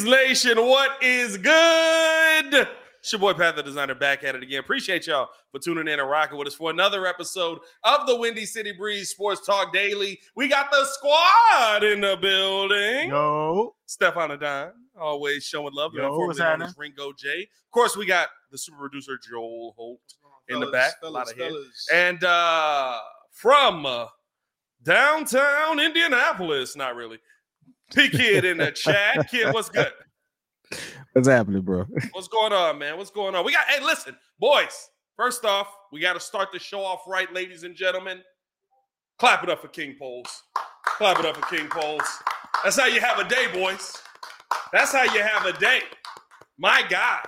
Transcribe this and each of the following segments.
Nation, what is good? It's your boy Pat the Designer back at it again. Appreciate y'all for tuning in and rocking with us for another episode of the Windy City Breeze Sports Talk Daily. We got the squad in the building. Yo, Stefan Adon, always showing love. Yo, Formerly what's known happening? as Ringo J. Of course, we got the super producer Joel Holt in the back. a lot of head. And uh, from uh, downtown Indianapolis, not really. P Kid in the chat. Kid, what's good? what's happening, bro? What's going on, man? What's going on? We got, hey, listen, boys. First off, we got to start the show off right, ladies and gentlemen. Clap it up for King Poles. Clap it up for King Poles. That's how you have a day, boys. That's how you have a day. My God.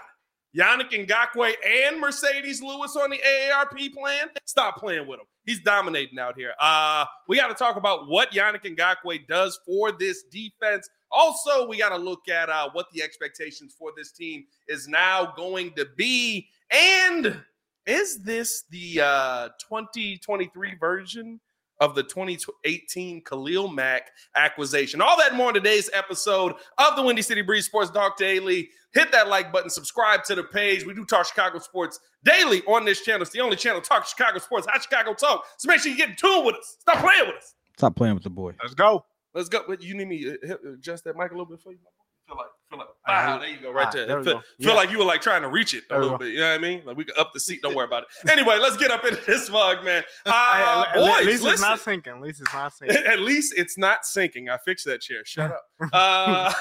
Yannick Ngakoue and Mercedes Lewis on the AARP plan. Stop playing with him. He's dominating out here. Uh, we got to talk about what Yannick Ngakoue does for this defense. Also, we got to look at uh, what the expectations for this team is now going to be. And is this the uh, 2023 version of the 2018 Khalil Mack acquisition? All that and more in today's episode of the Windy City Breeze Sports Talk Daily. Hit that like button, subscribe to the page. We do talk Chicago sports daily on this channel. It's the only channel talk Chicago sports, hot Chicago talk. So make sure you get in tune with us. Stop playing with us. Stop playing with the boy. Let's go. Let's go. You need me to adjust that mic a little bit for you? Feel like, feel like wow, there you go, right ah, there. there feel, go. feel yeah. like you were like trying to reach it a there little bit. You know what I mean? Like we could up the seat. Don't worry about it. Anyway, let's get up in this mug, man. Uh, at, boys, at least listen. it's not sinking. At least it's not sinking. at least it's not sinking. I fixed that chair. Shut up. Uh,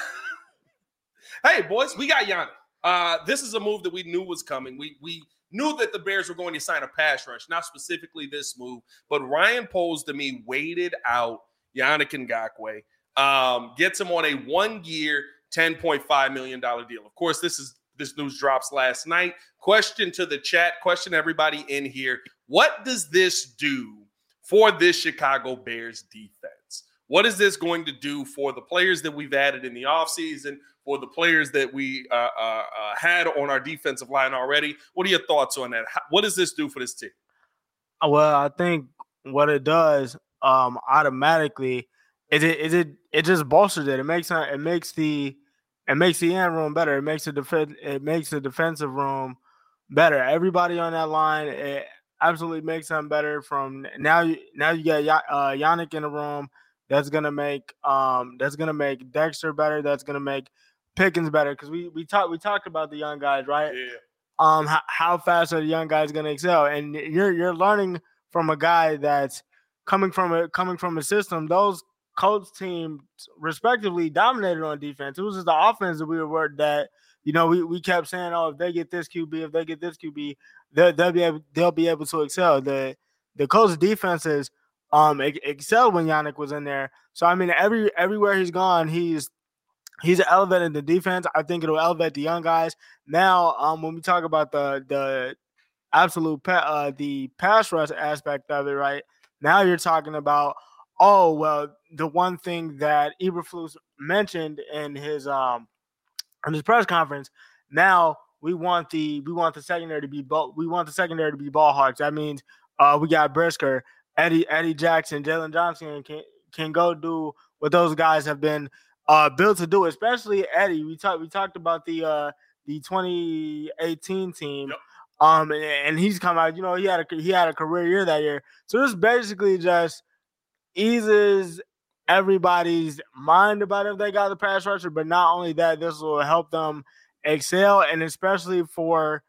hey, boys, we got Yannick. Uh, this is a move that we knew was coming. We we knew that the Bears were going to sign a pass rush, not specifically this move, but Ryan Poles to me waited out Yannick Ngakoue, um, gets him on a one year, $10.5 million deal. Of course, this is this news drops last night. Question to the chat, question everybody in here. What does this do for this Chicago Bears defense? What is this going to do for the players that we've added in the offseason, for the players that we uh, uh, uh, had on our defensive line already? What are your thoughts on that? How, what does this do for this team? Uh, well, I think what it does um, automatically – is it is it it just bolsters it. It makes it it makes the it makes the end room better. It makes the defense it makes the defensive room better. Everybody on that line it absolutely makes them better. From now you now you got uh, Yannick in the room. That's gonna make um that's gonna make Dexter better. That's gonna make Pickens better because we we talked we talked about the young guys right Yeah. um how, how fast are the young guys going to excel and you're you're learning from a guy that's coming from a coming from a system those coach team respectively dominated on defense. It was just the offense that we were worried that you know we, we kept saying oh if they get this qb if they get this qb they'll, they'll be able they'll be able to excel. The the coach defenses um ex- excelled when Yannick was in there. So i mean every everywhere he's gone he's he's elevating the defense. I think it'll elevate the young guys. Now, um, when we talk about the the absolute pa- uh, the pass rush aspect of it, right now you're talking about oh well, the one thing that Eberflus mentioned in his um in his press conference. Now we want the we want the secondary to be ball we want the secondary to be ball hawks. That means uh, we got Brisker, Eddie Eddie Jackson, Jaylon Johnson can can go do what those guys have been uh, built to do, especially Eddie. We talked we talked about the uh, the 2018 team. Yep. Um, and, and he's come out. You know, he had a he had a career year that year. So this basically just eases everybody's mind about if they got the pass rusher. But not only that, this will help them excel, and especially for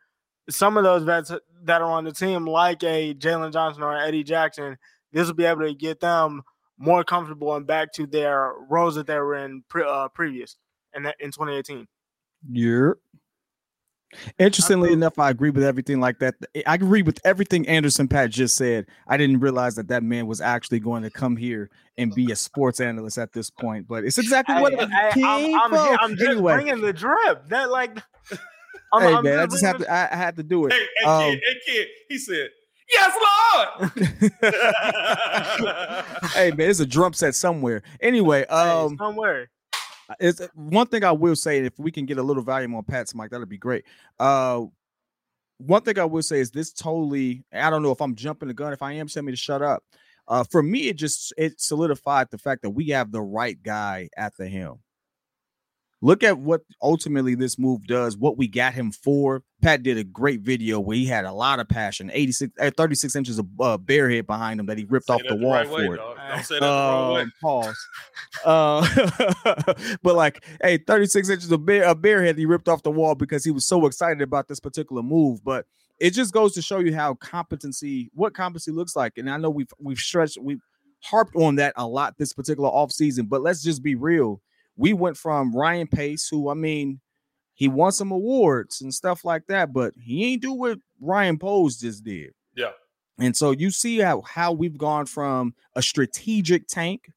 some of those vets that are on the team, like a Jaylon Johnson or Eddie Jackson. This will be able to get them more comfortable and back to their roles that they were in pre, uh, previous in in 2018. Yeah. Interestingly enough, I agree with everything like that. I agree with everything Anderson Pat just said. I didn't realize that that man was actually going to come here and be a sports analyst at this point, but it's exactly what I, I, came I'm, I'm. I'm just anyway, bringing the drip. That like, I'm, hey I'm man, I just have to. I, I had to do it. Hey, hey, Um, kid, hey, kid. He said, "Yes, Lord." hey man, it's a drum set somewhere. Anyway, the- hey, um, somewhere. It's one thing I will say. If we can get a little volume on Pat's mic, that'd be great. Uh, one thing I will say is this totally. I don't know if I'm jumping the gun. If I am, tell me to shut up. Uh, for me, it just it solidified the fact that we have the right guy at the helm. Look at what ultimately this move does, what we got him for. Pat did a great video where he had a lot of passion, 86, uh, 36 inches of uh, bear head behind him that he ripped off the the wall right for way, it. dog. Don't say that the wrong way. Um, pause. Uh, but like, hey, 36 inches of bear, a bear head he ripped off the wall because he was so excited about this particular move. But it just goes to show you how competency, what competency looks like. And I know we've we've stretched, we've harped on that a lot this particular offseason, but let's just be real. We went from Ryan Pace, who I mean, he won some awards and stuff like that, but he ain't do what Ryan Poles just did. Yeah. And so you see how how we've gone from a strategic tank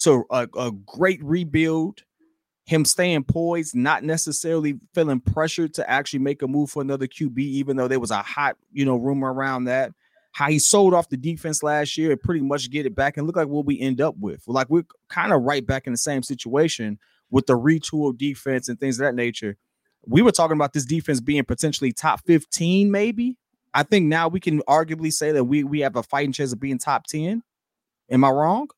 to a, a great rebuild, him staying poised, not necessarily feeling pressured to actually make a move for another QB, even though there was a hot, you know, rumor around that. How he sold off the defense last year and pretty much get it back and look like what we end up with. Like we're kind of right back in the same situation with the retool defense and things of that nature. We were talking about this defense being potentially top 15, maybe. I think now we can arguably say that we we have a fighting chance of being top 10. Am I wrong?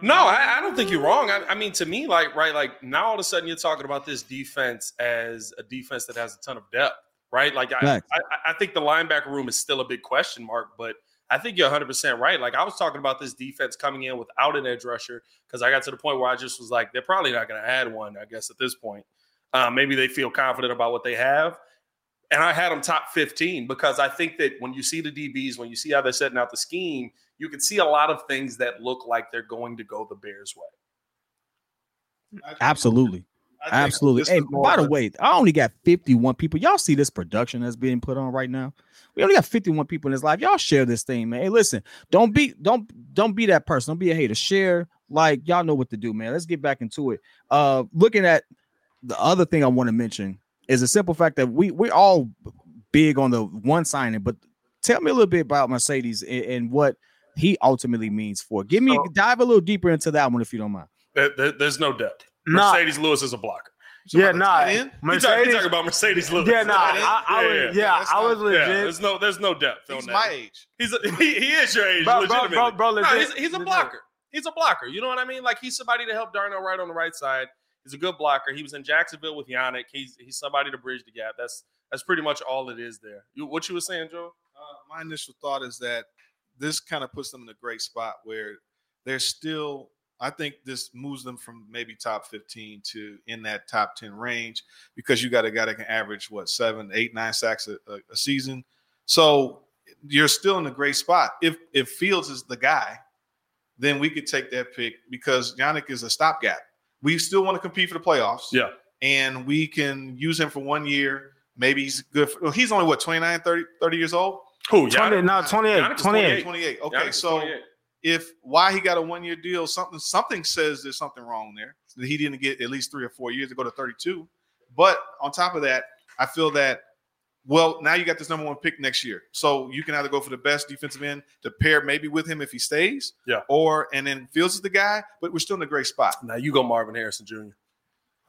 No, I, I don't think you're wrong. I, I mean, to me, like, right, like now all of a sudden you're talking about this defense as a defense that has a ton of depth, right? Like, I, I, I think the linebacker room is still a big question mark, but I think you're 100% right. Like, I was talking about this defense coming in without an edge rusher because I got to the point where I just was like, they're probably not going to add one, I guess, at this point. Uh, maybe they feel confident about what they have. And I had them top 15 because I think that when you see the DBs, when you see how they're setting out the scheme, you can see a lot of things that look like they're going to go the Bears' way. Absolutely. Absolutely. Hey, by the way, I only got 51 people. Y'all see this production that's being put on right now? We only got 51 people in this live. Y'all share this thing, man. Hey, listen, don't be don't don't be that person. Don't be a hater. Share, like y'all know what to do, man. Let's get back into it. Uh looking at the other thing I want to mention is the simple fact that we we're all big on the one signing, but tell me a little bit about Mercedes and, and what he ultimately means for. Give me So- dive a little deeper into that one if you don't mind. There- there- there's no depth. Nah. Mercedes Lewis is a blocker. Yeah, about the nah. tight end? He talk- he Mercedes. talking about Mercedes Lewis. Yeah, nah. tight end? I, I was, Yeah, yeah, that's I was not- Yeah, legit. there's no there's no depth He's on that. my age. He's a, he, he is your age, Bro, bro, legitimately. bro, bro, No, legit, he's, he's a blocker. He's a blocker. You know what I mean? Like he's somebody to help Darnell Wright on the right side. He's a good blocker. He was in Jacksonville with Yannick. He's he's somebody to bridge the gap. That's that's pretty much all it is there. You, what you were saying, Joe? Uh, my initial thought is that this kind of puts them in a great spot where they're still. I think this moves them from maybe top 15 to in that top 10 range because you got a guy that can average what seven, eight, nine sacks a, a, a season. So you're still in a great spot. If if Fields is the guy, then we could take that pick because Yannick is a stopgap. We still want to compete for the playoffs. Yeah. And we can use him for one year. Maybe he's good. For, well, he's only what 29, 30, 30 years old. Who? 20, Yannick? no, 28, Giannis is 28. 28. Okay, Yannick so 28. If why he got a one year deal, something something says there's something wrong there. That he didn't get at least three or four years to go to 32. But on top of that, I feel that well, now you got this number one pick next year. So you can either go for the best defensive end to pair maybe with him if he stays. Yeah. Or and then Fields is the guy, but we're still in a great spot. Now you go Marvin Harrison Jr.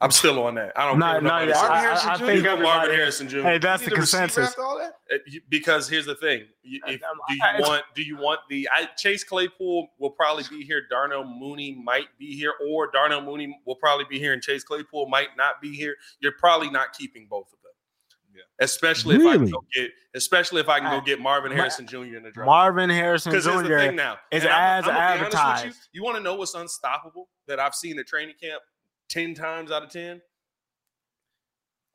I'm still on that. I don't No, care. what no, nobody yeah, says. Marvin I, Harrison I, I Jr. think Marvin everybody. Harrison Jr. Hey, that's the need a receiver consensus. All that? Uh, because here's the thing: You- if, do you I- want do you want the I, Chase Claypool will probably be here. Darnell Mooney might be here, or Darnell Mooney will probably be here, and Chase Claypool might not be here. You're probably not keeping both of them. Yeah. Especially if I can Really? go get, especially if I can go get Marvin Harrison Jr. in the draft. Marvin Harrison Because the Jr. thing now. is and I'm- as I'm gonna be with advertised. You, you want to know what's unstoppable that I've seen at training camp 10 times out of 10?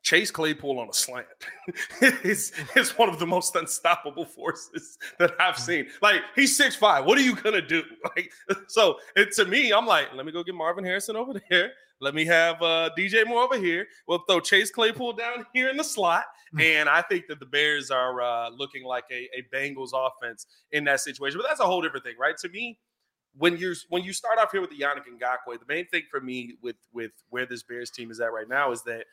Chase Claypool on a slant is, is one of the most unstoppable forces that I've seen. Like he's six five. What are you gonna do? Like so, it, to me, I'm like, let me go get Marvin Harrison over there. Let me have uh, DJ Moore over here. We'll throw Chase Claypool down here in the slot. And I think that the Bears are uh, looking like a, a Bengals offense in that situation. But that's a whole different thing, right? To me, when you're when you start off here with the Yannick Ngakoue, the main thing for me with with where this Bears team is at right now is that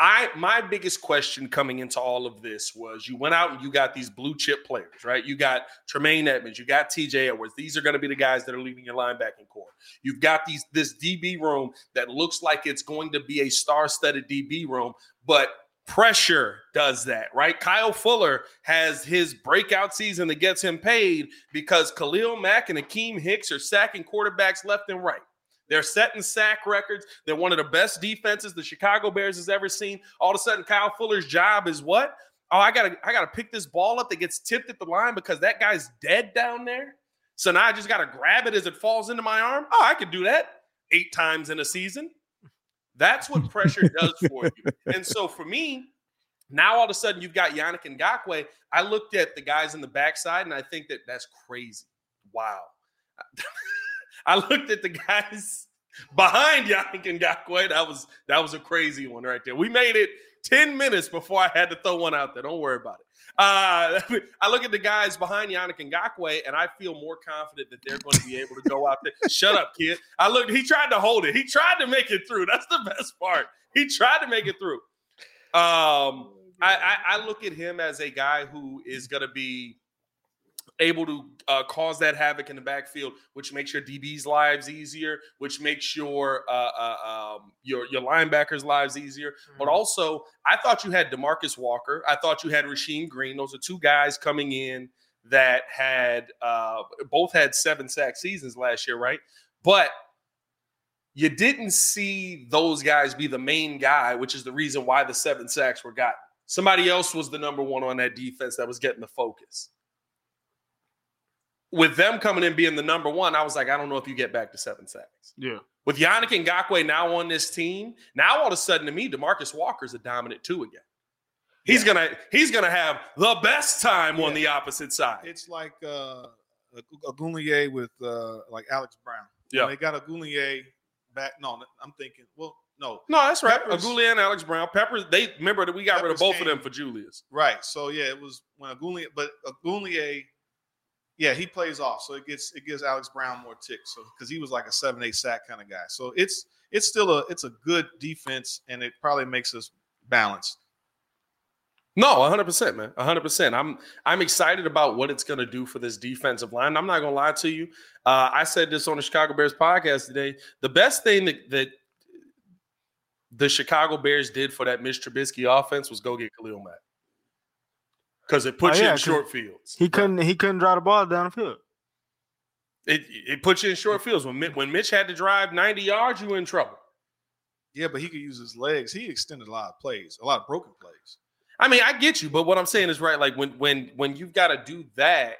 I my biggest question coming into all of this was you went out and you got these blue chip players, right? You got Tremaine Edmunds, you got TJ Edwards. These are going to be the guys that are leading your linebacking core. You've got these this DB room that looks like it's going to be a star-studded DB room, but pressure does that, right? Kyle Fuller has his breakout season that gets him paid because Khalil Mack and Akiem Hicks are sacking quarterbacks left and right. They're setting sack records. They're one of the best defenses the Chicago Bears has ever seen. All of a sudden, Kyle Fuller's job is what? Oh, I gotta, I gotta pick this ball up that gets tipped at the line because that guy's dead down there. So now I just gotta grab it as it falls into my arm. Oh, I could do that eight times in a season. That's what pressure does for you. And so for me, now all of a sudden you've got Yannick and Ngakoue. I looked at the guys in the backside and I think that that's crazy. Wow. I looked at the guys behind Yannick and Ngakoue. That was that was a crazy one right there. We made it 10 minutes before I had to throw one out there. Don't worry about it. Uh, I look at the guys behind Yannick Ngakoue, and I feel more confident that they're going to be able to go out there. Shut up, kid. I look. He tried to hold it. He tried to make it through. That's the best part. He tried to make it through. Um, I, I, I look at him as a guy who is going to be able to uh, cause that havoc in the backfield, which makes your DB's lives easier, which makes your uh, uh, um, your your linebackers' lives easier. Mm-hmm. But also, I thought you had Demarcus Walker. I thought you had Rasheem Green. Those are two guys coming in that had uh, both had seven sack seasons last year, right? But you didn't see those guys be the main guy, which is the reason why the seven sacks were gotten. Somebody else was the number one on that defense that was getting the focus with them coming in being the number one, I was like, I don't know if you get back to seven sacks. Yeah. With Yannick Ngakoue now on this team, now all of a sudden to me, Demarcus Walker's a dominant two again. He's yeah. gonna he's gonna have the best time yeah. on the opposite side. It's like uh Ogunleye with uh like Alex Brown. Yeah, they got Ogunleye back. No, I'm thinking, well, no, no, that's right. Ogunleye and Alex Brown. Peppers, they remember that we got Peppers rid of both came, of them for Julius. Right. So yeah, it was when Ogunleye, but Ogunleye yeah, he plays off, so it gets it gives Alex Brown more ticks. So because he was like a seven eight sack kind of guy, so it's it's still a it's a good defense, and it probably makes us balanced. No, 100%, man. 100%. I'm I'm excited about what it's going to do for this defensive line. I'm not going to lie to you. Uh, I said this on the Chicago Bears podcast today. The best thing that, that the Chicago Bears did for that Mitch Trubisky offense was go get Khalil Mack because it puts oh, yeah, you in short fields. He couldn't he couldn't draw the ball down the field. It it puts you in short fields. When when Mitch had to drive 90 yards, you were in trouble. Yeah, but he could use his legs. He extended a lot of plays, a lot of broken plays. I mean, I get you, but what I'm saying is right. Like when when when you've got to do that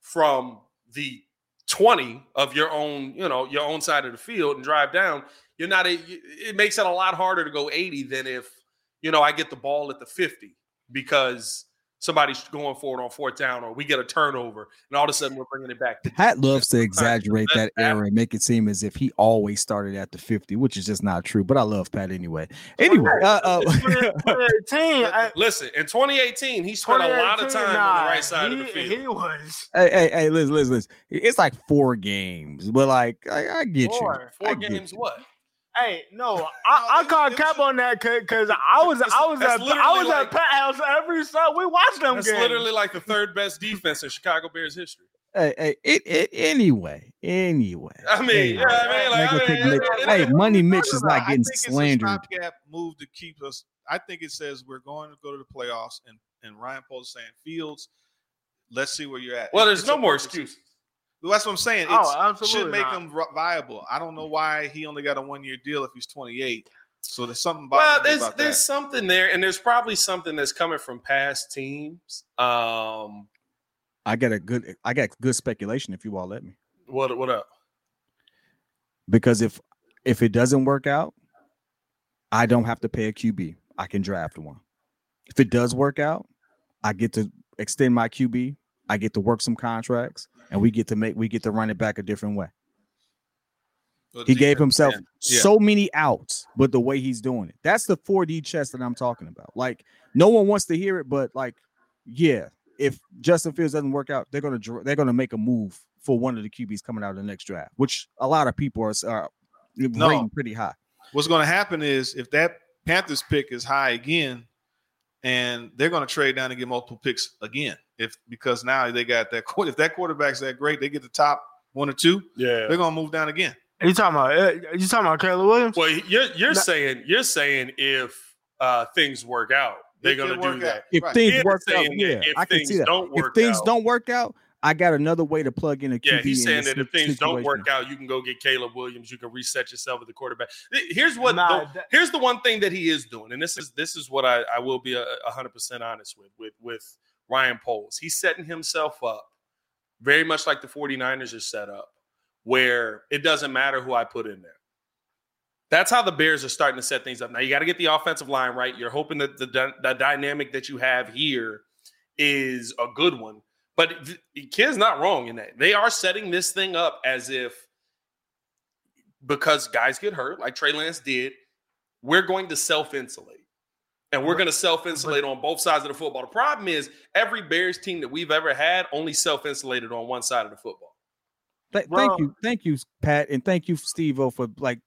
from the 20 of your own, you know, your own side of the field and drive down, you're not. A, it makes it a lot harder to go 80 than if you know I get the ball at the 50 because somebody's going for it on fourth down or we get a turnover and all of a sudden we're bringing it back. Pat loves to exaggerate that error and make it seem as if he always started at the 50, which is just not true. But I love Pat anyway. Anyway, uh, uh, 2018, listen, in 2018, he spent a lot of time nah, on the right side he, of the field. He was. Hey, hey, hey, listen, listen, listen. It's like four games, but like I, I get four. you. Four I games, what? Hey, no, I, I called cap on that because I was I was at I was like, at Pat House every Sunday. We watched them. That's games. literally like the third best defense in Chicago Bears history. Hey, hey, it, it anyway, anyway. I mean, anyway. yeah, I mean, like, I mean, it, hey, Money Mitch is not getting slandered. It's a stopgap move to keep us. I think it says we're going to go to the playoffs, and and Ryan Poles saying Fields. Let's see where you're at. Well, there's it's no more excuses. That's what I'm saying. It oh, should make not. him viable. I don't know why he only got a one year deal if he's 28. So there's something. Well, there's there's that. something there, and there's probably something that's coming from past teams. Um, I got a good, I got good speculation. If you all let me. What what up? Because if if it doesn't work out, I don't have to pay a QB. I can draft one. If it does work out, I get to extend my QB. I get to work some contracts and we get to make we get to run it back a different way. He gave himself yeah. so many outs, but the way he's doing it. That's the 4D chess that I'm talking about. Like, no one wants to hear it, but like, yeah, if Justin Fields doesn't work out, they're gonna they're gonna make a move for one of the QBs coming out of the next draft, which a lot of people are, are No. rating pretty high. What's going to happen is if that Panthers pick is high again, and they're going to trade down and get multiple picks again, if because now they got that quar- if that quarterback's that great, they get the top one or two, Yeah. they're going to move down again. You talking about? uh, You talking about Caleb Williams? Well, you're you're No. saying you're saying if uh, things work out, they're gonna do work that. out. If Right. things work out, yeah, if I can things see that. don't If things out- don't work out, I got another way to plug in a QB. Yeah, he's saying that if si- things don't work out, you can go get Caleb Williams. You can reset yourself at the quarterback. Here's what Nah, the, that- here's the one thing that he is doing, and this is this is what I, I will be a hundred percent honest with with with Ryan Poles. He's setting himself up very much like the 49ers are set up, where it doesn't matter who I put in there. That's how the Bears are starting to set things up. Now you got to get the offensive line right. You're hoping that the, the dynamic that you have here is a good one. But kid's not wrong in that. They are setting this thing up as if because guys get hurt, like Trey Lance did, we're going to self-insulate. And we're going to self-insulate on both sides of the football. The problem is every Bears team that we've ever had only self-insulated on one side of the football. Th- thank you, thank you, Pat, and thank you, Steve O, for like.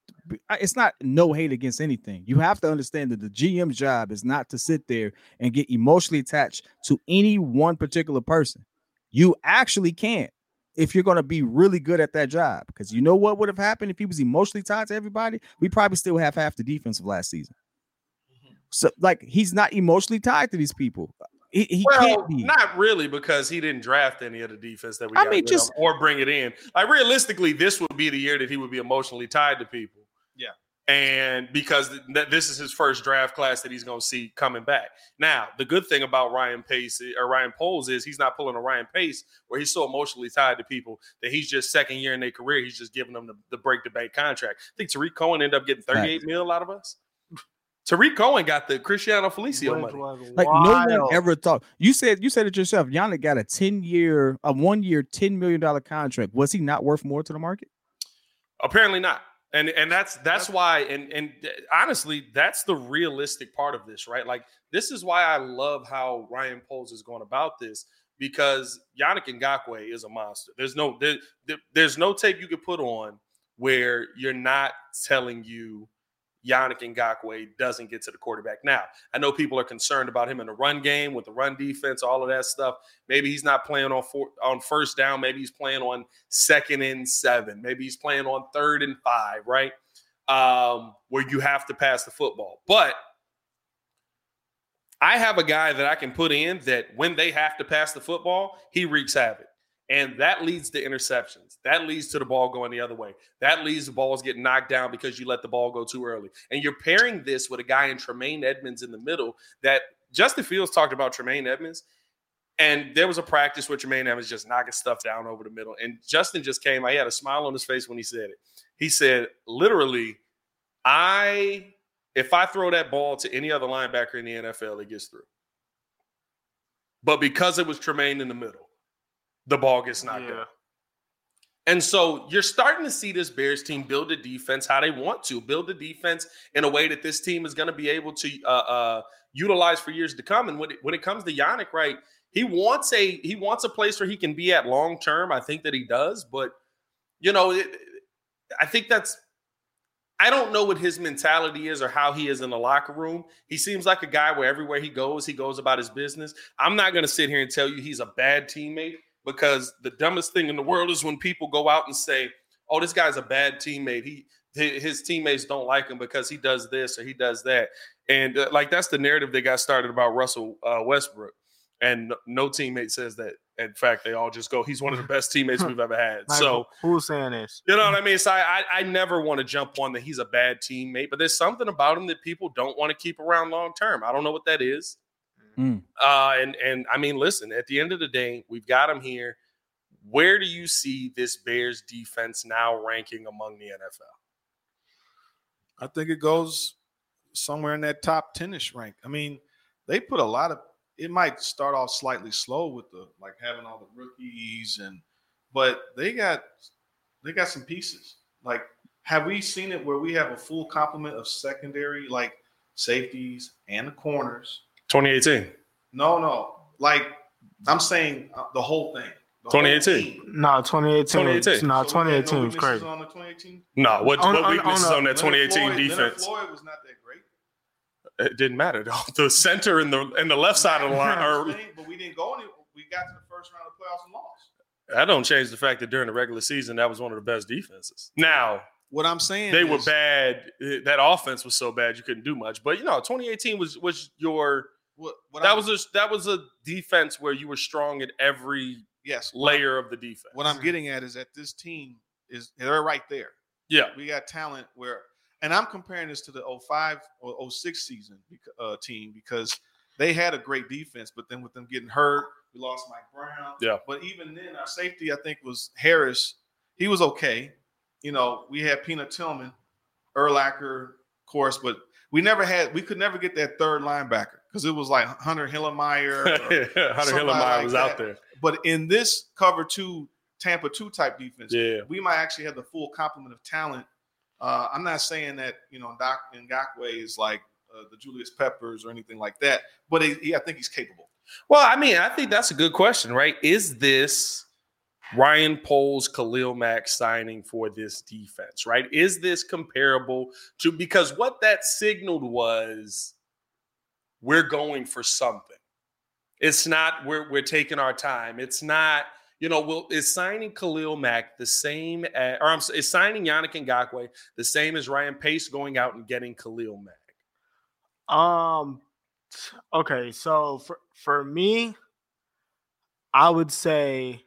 It's not no hate against anything. You have to understand that the GM's job is not to sit there and get emotionally attached to any one particular person. You actually can't if you're going to be really good at that job. Because you know what would have happened if he was emotionally tied to everybody? We probably still have half the defense of last season. So, like, he's not emotionally tied to these people. He, he well, can't be. not really, because he didn't draft any of the defense that we I mean, just- or bring it in. Like realistically, this would be the year that he would be emotionally tied to people. Yeah. and because th- th- this is his first draft class that he's going to see coming back. Now, the good thing about Ryan Pace or Ryan Poles is he's not pulling a Ryan Pace where he's so emotionally tied to people that he's just second year in their career. He's just giving them the, the break the bank contract. I think Tarik Cohen ended up getting 38 mil out of us. Tarik Cohen got the Cristiano Felicio money. was Like no one ever thought. You said you said it yourself. Yannick got a ten year, a one year, ten million dollar contract. Was he not worth more to the market? Apparently not. And and that's that's why and and honestly, that's the realistic part of this, right? Like this is why I love how Ryan Poles is going about this because Yannick Ngakoue is a monster. There's no there, there- there's no tape you could put on where you're not telling you Yannick Ngakoue doesn't get to the quarterback. Now, I know people are concerned about him in the run game with the run defense, all of that stuff. Maybe he's not playing on four, on first down. Maybe he's playing on second and seven. Maybe he's playing on third and five, right? Um, where you have to pass the football. But I have a guy that I can put in that when they have to pass the football, he wreaks havoc. And that leads to interceptions. That leads to the ball going the other way. That leads to balls getting knocked down because you let the ball go too early. And you're pairing this with a guy in Tremaine Edmunds in the middle that Justin Fields talked about Tremaine Edmunds. And there was a practice where Tremaine Edmunds just knocking stuff down over the middle. And Justin just came. I had a smile on his face when he said it. He said, literally, I if I throw that ball to any other linebacker in the NFL, it gets through. But because it was Tremaine in the middle, the ball gets knocked Yeah. down. And so you're starting to see this Bears team build a defense how they want to build a defense in a way that this team is going to be able to uh, uh, utilize for years to come. And when it, when it comes to Yannick, right, he wants a he wants a place where he can be at long term. I think that he does, but you know, it, I think that's I don't know what his mentality is or how he is in the locker room. He seems like a guy where everywhere he goes, he goes about his business. I'm not going to sit here and tell you he's a bad teammate because the dumbest thing in the world is when people go out and say, "Oh, this guy's a bad teammate. He his teammates don't like him because he does this or he does that." And uh, like that's the narrative that got started about Russell uh, Westbrook. And no, teammate says that. In fact, they all just go, "He's one of the best teammates we've ever had." So who's saying this? you know what I mean? So I, I, I never want to jump on that he's a bad teammate, but there's something about him that people don't want to keep around long term. I don't know what that is. Mm. Uh, and and I mean, listen, at the end of the day, we've got him here. Where do you see this Bears defense now ranking among the NFL? I think it goes somewhere in that top 10ish rank. I mean, they put a lot of it might start off slightly slow with the like having all the rookies and but they got they got some pieces. Like have we seen it where we have a full complement of secondary like safeties and the corners? 2018. No, no. Like I'm saying, uh, the whole thing. The 2018. team. No, 2018. 2018. No, So 2018 was weaknesses crazy. On the 2018 No, what, On- what on- weaknesses on on, the- that Leonard 2018 Floyd- Leonard defense? Floyd was not that great. It didn't matter though. The center and the and the left side of the line, or, but we didn't go any. We got to the first round of playoffs and lost. that don't change the fact that during the regular season that was one of the best defenses. Now What I'm saying, they were bad. That offense was so bad you couldn't do much. But you know, 2018 was was your What, what that I'm- was a that was a defense where you were strong at every yes. layer of the defense. What I'm getting at is that this team is they're right there. yeah, We got talent where, and I'm comparing this to the 05 or 06 season uh, team because they had a great defense, but then with them getting hurt, we lost Mike Brown. Yeah. But even then, our safety, I think, was Harris. He was okay. You know, we had Peanut Tillman, Urlacher, of course, but we never had, we could never get that third linebacker because it was like Hunter Hillenmeyer. Hunter somebody Hillenmeyer like was that. out there. but in this cover two, Tampa two type defense, Yeah, we might actually have the full complement of talent. Uh, I'm not saying that you know Doc Ngakoue is like uh, the Julius Peppers or anything like that, but he, he- I think he's capable. Well, I mean, I think that's a good question, right? Is this Ryan Poles, Khalil Mack signing for this defense, right? Is this comparable to because what that signaled was we're going for something. It's not we're we're taking our time. It's not, you know, will is signing Khalil Mack the same as, or I'm is signing Yannick Ngakoue the same as Ryan Pace going out and getting Khalil Mack? Um. Okay, so for for me, I would say.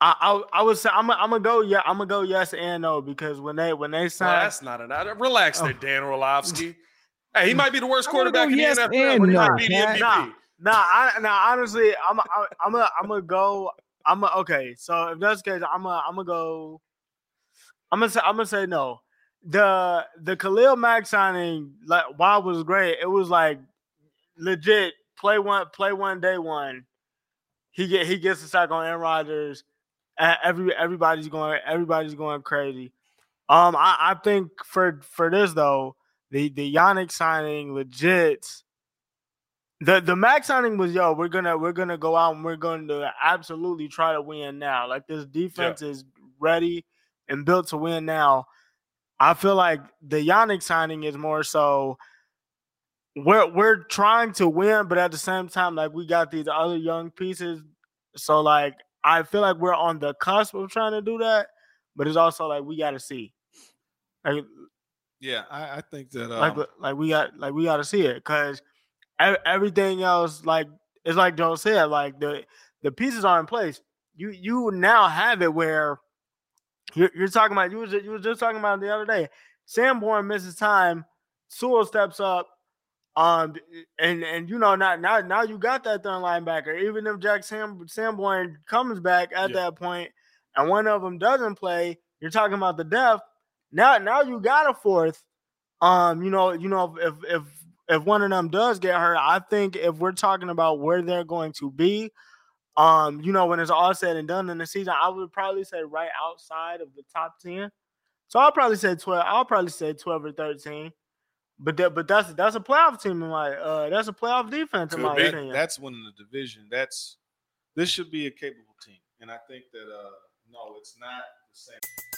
I, I I would say I'm gonna I'm gonna go yeah I'm gonna go yes and no because when they when they Well, that's not an relax there, Oh. Dan Orlovsky. Hey, he might be the worst quarterback go in the yes NFL, and but he no, might be the MVP. Nah. Nah, I, nah. Honestly, I'm, I'm, I'm gonna, I'm gonna go. I'm gonna, okay. So if that's the case, I'm gonna, I'm gonna go. I'm gonna say, I'm gonna say no. The the Khalil Mack signing, like, while it was great, it was like legit play one, play one, day one. He get, he gets the sack on Aaron Rodgers. Every, everybody's going, everybody's going crazy. Um, I, I think for for this though, the the Yannick signing legit. The the max signing was yo, we're gonna we're gonna go out and we're going to absolutely try to win now. Like this defense is ready and built to win now. I feel like the Yannick signing is more so we're we're trying to win, but at the same time, like we got these other young pieces. So like I feel like we're on the cusp of trying to do that, but it's also like we gotta see. Like Yeah, I, I think that. Um, like like we got like we got to see it because everything else like it's like Joe said like the the pieces are in place. You you now have it where you're, you're talking about you was you was just talking about the other day. Sanborn misses time, Sewell steps up, um, and and you know now now now you got that third linebacker. Even if Jack Sam Sanborn comes back at Yeah. that point, and one of them doesn't play, you're talking about the depth. Now now you got a fourth. Um, you know, you know, if if if one of them does get hurt, I think if we're talking about where they're going to be, um, you know, when it's all said and done in the season, I would probably say right outside of the top ten. So I'll probably say twelve. I'll probably say twelve or thirteen. But that, but that's that's a playoff team in my uh that's a playoff defense in my that, opinion. that's winning the division. That's this should be a capable team, and I think that uh, no, it's not the same.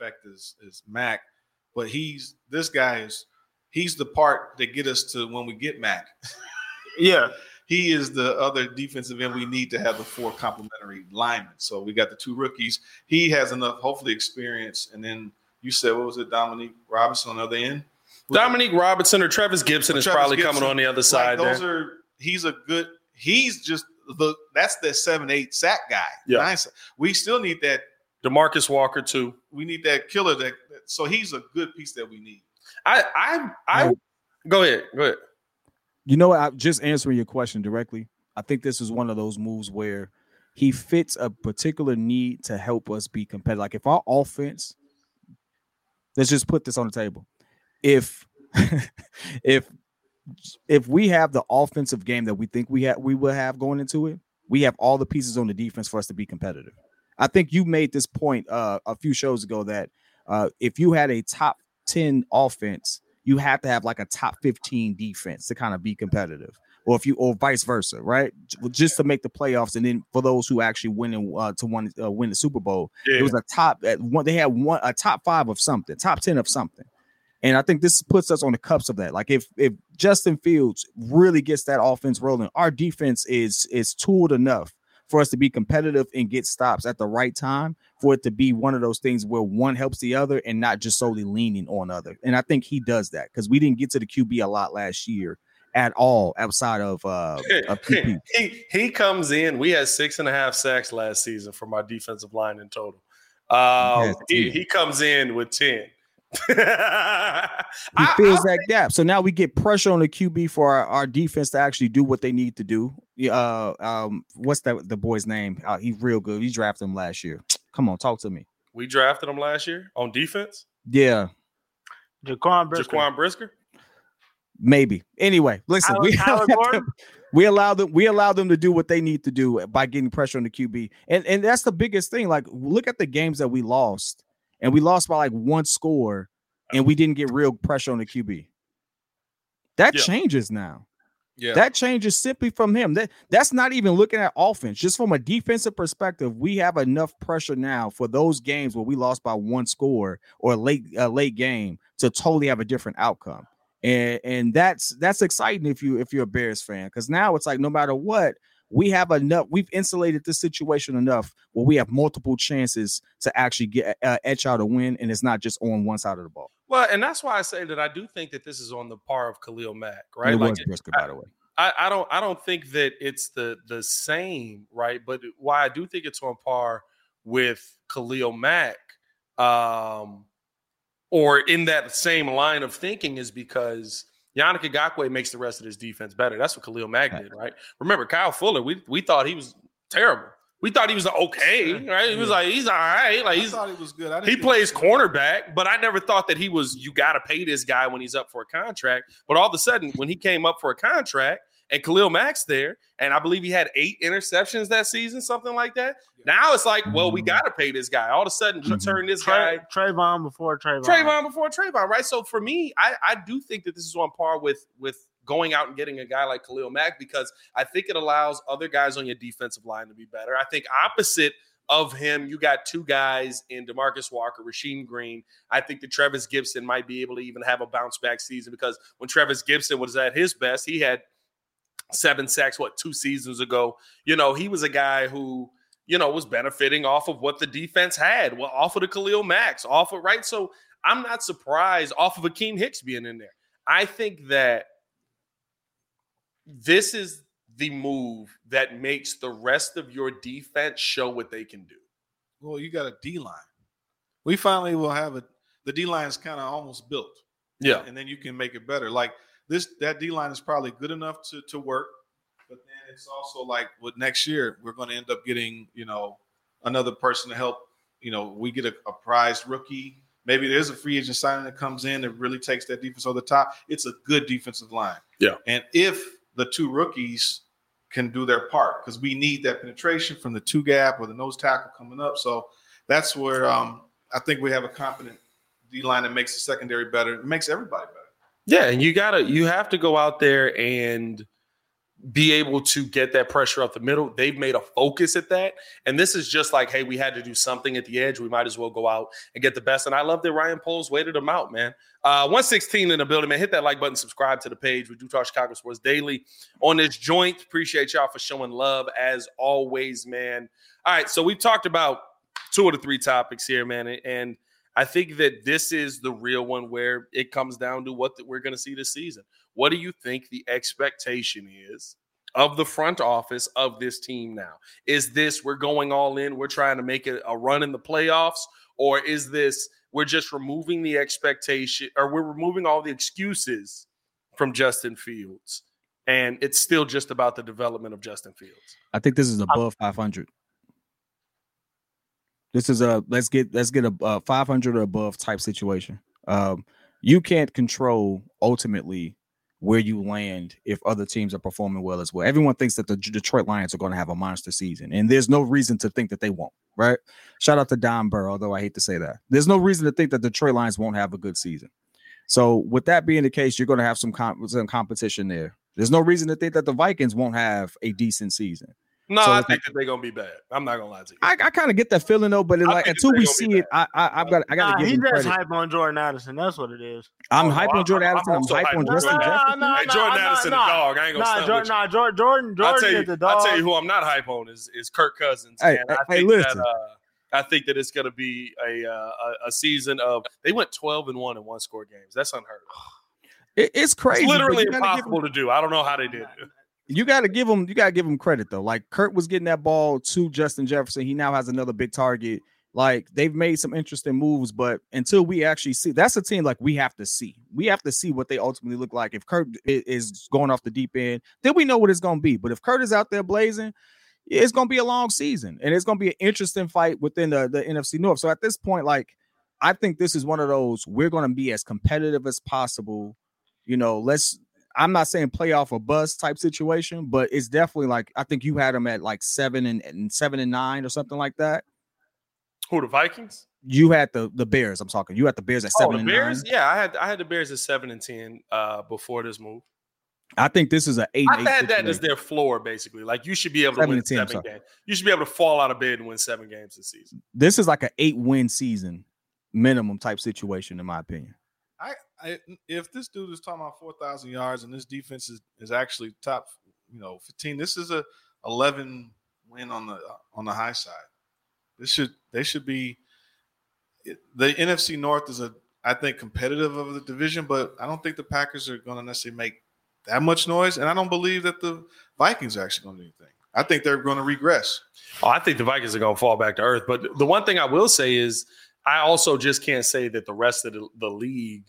Effect is is Mack, but he's this guy is he's the part that get us to when we get Mack. yeah. he is the other defensive end we need to have the four complementary linemen. So we got the two rookies. He has enough, hopefully, experience. And then you said, what was it, Dominique Robinson on the other end? Dominique Robinson or Trevis Gipson is Trevis probably Gipson. coming on the other Like, side those there. are he's a good. He's just the that's the seven eight sack guy. Yeah. Nine we still need that Demarcus Walker too. We need that killer. That so he's a good piece that we need. I I I Right. go ahead. Go ahead. You know what? I'm just answering your question directly. I think this is one of those moves where he fits a particular need to help us be competitive. Like if our offense, let's just put this on the table. If if if we have the offensive game that we think we have we will have going into it, we have all the pieces on the defense for us to be competitive. I think you made this point uh, a few shows ago that uh, if you had a top 10 offense, you have to have like a top 15 defense to kind of be competitive. Or if you or vice versa, right? Just to make the playoffs, and then for those who actually win and uh, to win, uh, win the Super Bowl, it was a top at one. They had one a top five of something, top ten of something, and I think this puts us on the cups of that. Like if if Justin Fields really gets that offense rolling, our defense is is tooled enough for us to be competitive and get stops at the right time for it to be one of those things where one helps the other and not just solely leaning on other. And I think he does that because we didn't get to the QB a lot last year at all outside of uh of PP. he he comes in. We had six and a half sacks last season from our defensive line in total. Um, Yes, he, he comes in with ten. He I- fills I- that gap. So now we get pressure on the QB for our, our defense to actually do what they need to do. Yeah, Uh, um, what's that the boy's name? Uh, he's real good. We drafted him last year. Come on, talk to me. we drafted him last year on defense. Yeah, Jaquan Brisker. Jaquan Brisker. maybe. Anyway, listen, Tyler- we Tyler Gordon? we allow them we allow them to do what they need to do by getting pressure on the QB. And and that's the biggest thing. Like look at the games that we lost, and we lost by like one score, and we didn't get real pressure on the QB. That Yeah. changes now. Yeah. That changes simply from him. That that's not even looking at offense. Just from a defensive perspective, we have enough pressure now for those games where we lost by one score or a late a late game to totally have a different outcome. And and that's that's exciting if you if you're a Bears fan because now it's like no matter what, we have enough. We've insulated this situation enough where we have multiple chances to actually get uh, etch out a win, and it's not just on one side of the ball. Well, and that's why I say that I do think that this is on the par of Khalil Mack, right? It Like was Brisker, by the way. I, I don't I don't think that it's the the same, right? But why I do think it's on par with Khalil Mack, um, or in that same line of thinking, is because Yannick Ngakoue makes the rest of this defense better. That's what Khalil Mack did, right? Remember Kyle Fuller? We we thought he was terrible. We thought he was okay, right? He was like he's all right, like I he's thought he was good. I he plays cornerback, but I never thought that he was. You got to pay this guy when he's up for a contract. But all of a sudden, when he came up for a contract, and Khalil Mack's there, and I believe he had eight interceptions that season, something like that. Now it's like, well, we got to pay this guy. All of a sudden, you Mhm. turn this Tra- guy Trayvon before Trayvon. Trayvon before Trayvon, right? So for me, I, I do think that this is on par with with going out and getting a guy like Khalil Mack because I think it allows other guys on your defensive line to be better. I think opposite of him, you got two guys in Demarcus Walker, Rasheem Green. I think that Trevis Gipson might be able to even have a bounce back season because when Trevis Gipson was at his best, he had seven sacks, what, two seasons ago. You know, he was a guy who, you know, was benefiting off of what the defense had, well, off of the Khalil Macks, off of, right? So I'm not surprised off of Akiem Hicks being in there. I think that this is the move that makes the rest of your defense show what they can do. Well, you got a D line. We finally will have a the D line is kind of almost built. Yeah. And then you can make it better. Like this, that D line is probably good enough to to work. But then it's also like with next year, we're going to end up getting, you know, another person to help. You know, we get a, a prized rookie. Maybe there's a free agent signing that comes in that really takes that defense over the top. It's a good defensive line. Yeah. And if the two rookies can do their part, because we need that penetration from the two gap or the nose tackle coming up. So that's where um, I think we have a confident D line that makes the secondary better. It makes everybody better. Yeah, and you gotta you have to go out there and be able to get that pressure up the middle. They've made a focus at that. And this is just like, hey, we had to do something at the edge. We might as well go out and get the best. And I love that Ryan Poles waited them out, man. Uh, 116 in the building, man. Hit that like button, subscribe to the page. We do talk Chicago sports daily on this joint. Appreciate y'all for showing love as always, man. All right, so we've talked about two of the three topics here, man. And I think that this is the real one where it comes down to what that we're going to see this season. What do you think the expectation is of the front office of this team now? Is this we're going all in, we're trying to make it a run in the playoffs, or is this we're just removing the expectation or we're removing all the excuses from Justin Fields? And it's still just about the development of Justin Fields. I think this is above 500. This is a let's get let's get a, a 500 or above type situation. Um, you can't control ultimately where you land if other teams are performing well as well. Everyone thinks that the Detroit Lions are going to have a monster season, and there's no reason to think that they won't. Right? Shout out to Don Burr, although I hate to say that. There's no reason to think that the Detroit Lions won't have a good season. So, with that being the case, you're going to have some, some competition there. There's no reason to think that the Vikings won't have a decent season. No, So I think that they're gonna be bad. I'm not gonna lie to you. I, I kind of get that feeling though, but it, like until we see it, I, I I've got I gotta he give him just credit. hype on Jordan Addison. That's what it is. I'm Oh, hype on Jordan I'm Addison. I'm also hype hype on on Justin Jordan Jefferson. Nah, Hey, Jordan Addison, nah, a dog. I ain't gonna Nah, stand Jordan, with nah, Jordan, Jordan, I'll Jordan tell is you. the dog. I'll tell you who I'm not hype on is is Kirk Cousins. Hey, and I hey, think listen. that uh, I think that it's gonna be a, uh, a a season of they went 12 and one in one score games. That's unheard of. It- it's crazy. It's literally you gotta impossible to do. I don't know how they did it. You got to give him you got to give him credit though. Like kirk was getting that ball to justin jefferson. He now has another big target. Like they've made some interesting moves but until we actually see that's a team like we have to see. We have to see what they ultimately look like. If kirk is going off the deep end then we know what it's going to be. But if kirk is out there blazing it's going to be a long season and it's going to be an interesting fight within the, the nfc north. So at this point like i think this is one of those we're going to be as competitive as possible. You know let's I'm not saying playoff or bust type situation, but it's definitely like I think you had them at like seven and, and seven and nine or something like that. Who the Vikings? You had the the Bears. I'm talking. You had the Bears at Oh, seven the and Bears. nine. Yeah, I had I had the Bears at seven and ten uh, before this move. I think this is an eight. I and eight had that as their floor, basically. Like you should be able to Seven win and 10, seven games. You should be able to fall out of bed and win seven games this season. This is like an eight win season minimum type situation, in my opinion. I, if this dude is talking about four thousand yards and this defense is, is actually top, you know, fifteen. This is a eleven win on the on the high side. This should they should be. The NFC North is a I think competitive of the division, but I don't think the Packers are going to necessarily make that much noise, and I don't believe that the Vikings are actually going to do anything. I think they're going to regress. Oh, I think the Vikings are going to fall back to earth. But the one thing I will say is, I also just can't say that the rest of the, the league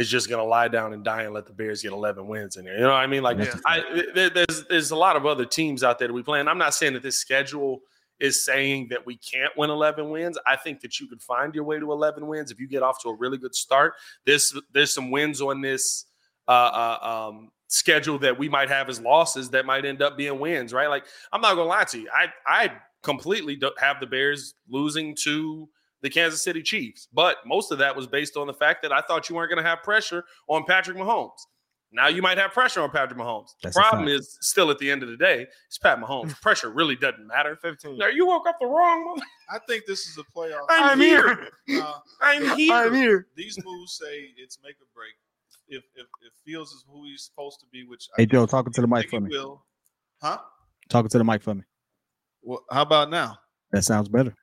is just going to lie down and die and let the Bears get 11 wins in there. You know what I mean? Like, Yeah. I, there, there's there's a lot of other teams out there that we play. And I'm not saying that this schedule is saying that we can't win 11 wins. I think that you could find your way to 11 wins if you get off to a really good start. There's there's some wins on this uh, uh, um, schedule that we might have as losses that might end up being wins, right? Like I'm not gonna lie to you, I I completely don't have the Bears losing to the Kansas City Chiefs, but most of that was based on the fact that I thought you weren't gonna have pressure on Patrick Mahomes. Now you might have pressure on Patrick Mahomes. That's the problem is still at the end of the day, it's Pat Mahomes. pressure really doesn't matter. 15. Now you woke up the wrong mother. I think this is a playoff. I'm, I'm here. here. Uh, I'm here. I'm here. these moves say it's make or break. If if, if Fields is who he's supposed to be, which I Hey Joe, talking to the mic for me. will. Huh? Talking to the mic for me. Well, how about now? That sounds better.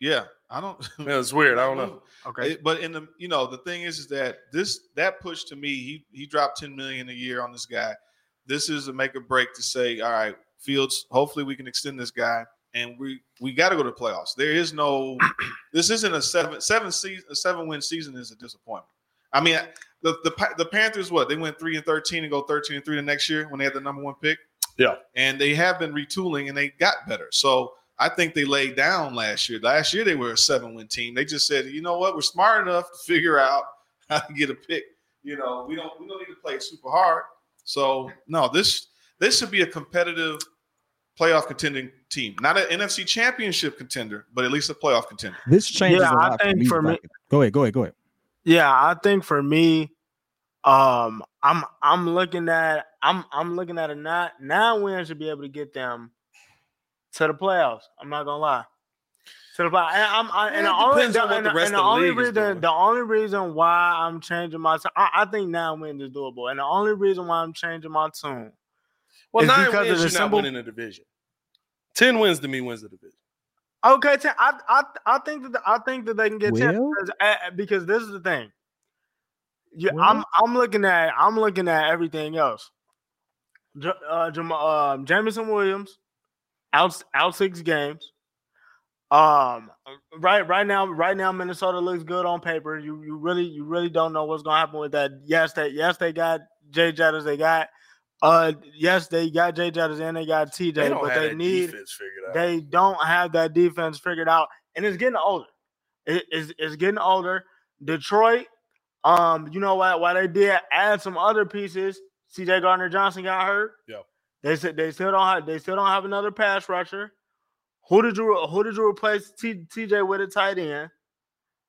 Yeah, I don't. Yeah, it's weird. I don't know. Okay. It- but in the you know the thing is is that this that push to me he he dropped 10 million a year on this guy this is a make or break to say all right fields hopefully we can extend this guy and we we got to go to the playoffs there is no this isn't a seven seven season a seven win season is a disappointment i mean the, the the panthers what they went 3 and 13 and go 13 and 3 the next year when they had the number one pick Yeah. and they have been retooling and they got better so I think they laid down last year. Last year they were a seven win team. They just said, you know what, we're smart enough to figure out how to get a pick. You know, we don't we don't need to play super hard. So no, this this should be a competitive playoff contending team. Not an NFC championship contender, but at least a playoff contender. This changes Yeah, a I lot think for me. for me- Go ahead, go ahead, go ahead. Yeah, I think for me, um, I'm I'm looking at I'm I'm looking at a nine nine wins should be able to get them to the playoffs. I'm not gonna lie. To the playoffs. And I'm I, and the only depends on the, and the the, rest and the only league doing. reason the only reason why I'm changing my I think nine wins is doable, and the only reason why I'm changing my tune. Well, It's nine because of wins, the you're not simple- winning a division. Ten wins to me wins the division. Okay, ten, I, I I think that I think that they can get ten because, uh, because this is the thing. You, Well? I'm I'm looking at I'm looking at everything else. J- uh, Jam- um, Jameson Williams out out six games. Um, right right now, right now, Minnesota looks good on paper. You you really you really don't know what's gonna happen with that. Yes, they yes they got Jay Jettas. They got uh yes they got Jay Jettas and they got TJ, They but they need defense figured out. they don't have that defense figured out, and it's getting older. It- it's, it's getting older. Detroit, um, you know what? Why they did add some other pieces. C.J. Gardner Johnson got hurt. Yeah. They said they still don't have they still don't have another pass rusher. Who did you who did you replace T, TJ with a tight end?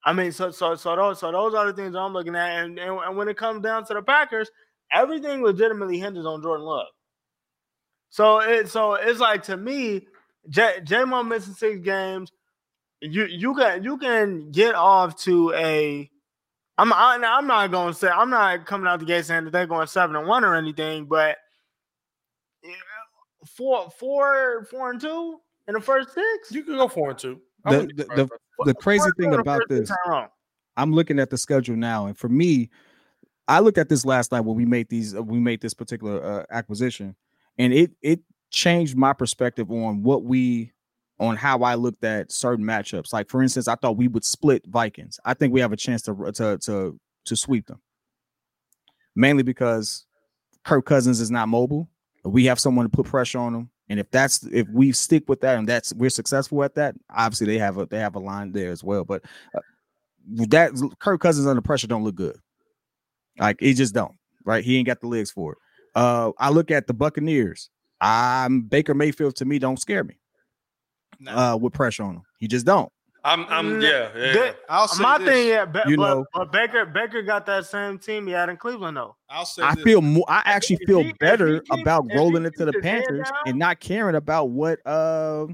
I mean, so so so those so those are the things I'm looking at, and, and and when it comes down to the Packers, everything legitimately hinges on Jordan Love. So it so it's like to me, J Jamon missing six games. You you can you can get off to a. I'm I, now, I'm not going to say I'm not coming out the gate saying that they're going seven and one or anything, but four four four and two in the first six. You can go four and two. I The- wouldn't the- The crazy Four and two thing about this, in a row. I'm looking at the schedule now, and for me, I looked at this last night when we made these uh, we made this particular uh, acquisition, and it it changed my perspective on what we on how I looked at certain matchups. Like for instance, I thought we would split Vikings. I think we have a chance to to to to sweep them, mainly because Kirk Cousins is not mobile. We have someone to put pressure on them. And if that's if we stick with that and that's we're successful at that, obviously they have a they have a line there as well. But uh, that Kirk Cousins under pressure don't look good. Like he just don't. Right, he ain't got the legs for it. Uh, I look at the Buccaneers. I'm Baker Mayfield to me don't scare me. Uh, with pressure on him, he just don't. I'm, I'm, Mm, yeah, yeah. They- I'll say my this. thing, yeah, but, You but, know- but Baker Baker got that same team he had in Cleveland though. I'll say I this. feel more. I actually if feel he- if he better keeps- about if he rolling into the keeps his head Panthers down- and not caring about what uh,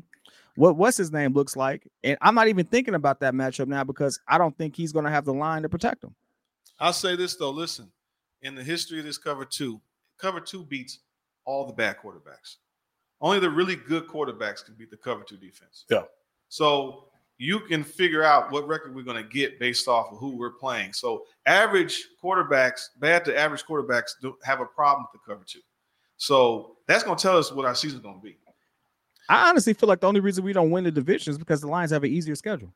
what what's his name looks like. And I'm not even thinking about that matchup now because I don't think he's going to have the line to protect him. I'll say this though. Listen, in the history of this cover two, cover two beats all the bad quarterbacks. Only the really good quarterbacks can beat the cover two defense. Yeah. So you can figure out what record we're going to get based off of who we're playing. So average quarterbacks, bad to average quarterbacks, do have a problem with the cover two. So that's going to tell us what our season's going to be. I honestly feel like the only reason we don't win the division is because the Lions have an easier schedule.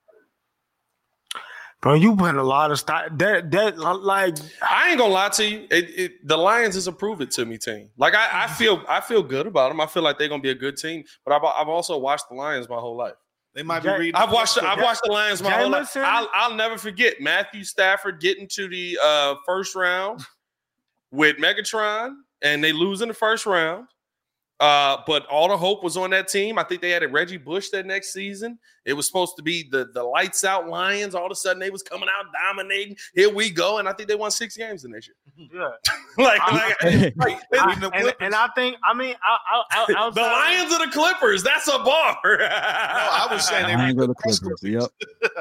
Bro, you put a lot of stock. That that like I ain't gonna lie to you. It, it, the Lions is a prove it to me team. Like I, I feel, I feel good about them. I feel like they're gonna be a good team. But I've, I've also watched the Lions my whole life. They might be reading. I've watched, I've watched the Lions my whole life. I'll, I'll never forget Matthew Stafford getting to the uh, first round with Megatron, and they lose in the first round. Uh, but all the hope was on that team. I think they had a Reggie Bush that next season. It was supposed to be the the lights out Lions. All of a sudden, they was coming out dominating. Here we go, and I think they won six games in this year. yeah. like, I- like Right. I- the and, and I think I mean I, I, I, the outside- Lions are the Clippers. That's a bar. no, I was saying they Lions beat are the the Clippers. Clippers. Yep.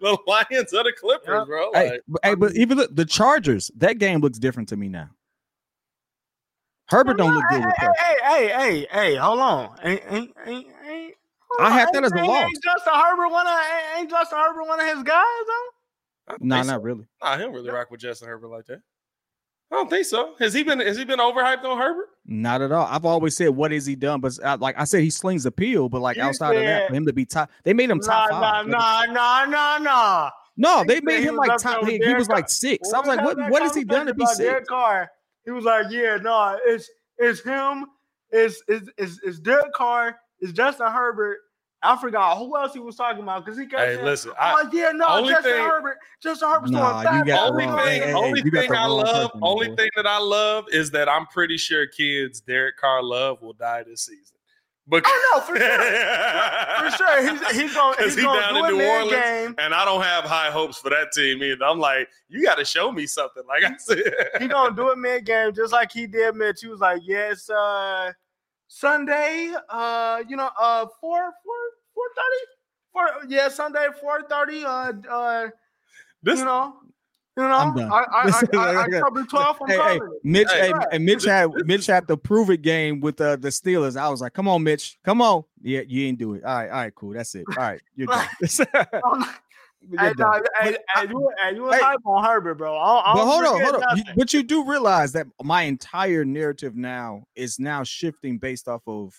the Lions are the Clippers, Yeah. bro. Hey, Like, but, hey, but even the, the Chargers, that game looks different to me now. Herbert don't look good with Hey, pressure. hey, hey, hey, hey, hold on. Ain't, ain't, ain't, ain't, hold I on. had that as a Ain't- loss. Ain't Justin Herbert one of ain't- ain't Justin Herbert one of his guys though? I don't No, think so. not really. Nah, he don't really rock with Justin Herbert like that. I don't think so. Has he been has he been overhyped on Herbert? Not at all. I've always said, "What has he done?" But uh, like I said, he slings appeal. But like You outside of that, for him to be top, they made him top nah, five. nah, nah, nah, nah, nah. No, they made him like up top. He, he was like six. I was like, what? that What has he done to be conversation Derek six? Carr, he was like, yeah, no, it's it's him, it's it's it's, it's Derek Carr, it's Justin Herbert. I forgot who else he was talking about because he kept Hey, saying, listen, I'm I, like, yeah, no, Justin thing- Herbert, Justin Herbert's Nah, doing you got only wrong- thing, hey, hey, only you got thing the I love, person, only boy. thing that I love is that I'm pretty sure kids Derek Carr love will die this season. But Oh, no, for sure. For sure, he's he's gonna he's he gonna down do in it New mid Orleans. game. and I don't have high hopes for that team either. I'm like, you got to show me something. Like I said, He gonna do it mid game just like he did Mitch. He was like, yes, uh, Sunday, uh, you know, uh, four four four thirty. Four, yeah, Sunday four thirty. Uh, uh, this you know, you know, I'm done. I I, I, I, I, covered twelve. I'm Hey, hey. Mitch, Hey, hey, and Mitch had Mitch had the prove it game with uh, the Steelers. I was like, "Come on, Mitch, come on." Yeah, you ain't do it. All right, all right, cool. That's it. All right, you're done. I'm, But, Hey, no, hey, hey, you, hey, you was Hey. hype on Herbert, bro. I, I but hold on, hold on. You- But you do realize that my entire narrative now is now shifting based off of,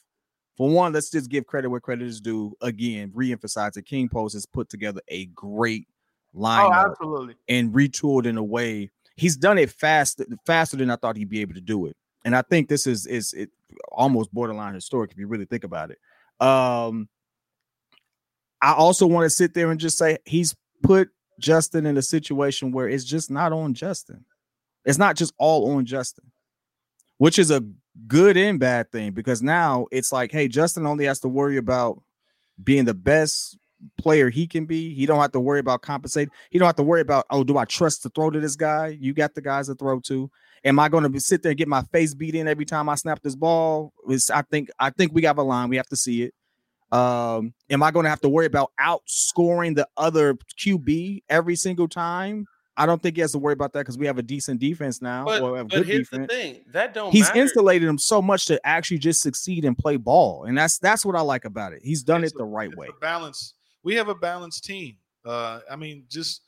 for one, let's just give credit where credit is due. Again, reemphasize that King Poles has put together a great Oh, absolutely. and retooled in a way. He's done it fast, faster than I thought he'd be able to do it. And I think this is is it almost borderline historic if you really think about it. Um, I also want to sit there and just say he's put Justin in a situation where it's just not on Justin. It's not just all on Justin, which is a good and bad thing because now it's like, hey, Justin only has to worry about being the best player he can be. He don't have to worry about compensating. He don't have to worry about, oh, do I trust to throw to this guy? You got the guys to throw to. Am I going to sit there and get my face beat in every time I snap this ball? It's, I think I think we got a line. We have to see it. Um, am I going to have to worry about outscoring the other QB every single time? I don't think he has to worry about that because we have a decent defense now. But, or a but good here's defense. the thing: that don't He's matter. insulated him so much to actually just succeed and play ball, and that's that's what I like about it. He's done It's it the a- right it's way. a balance. We have a balanced team. Uh, I mean, just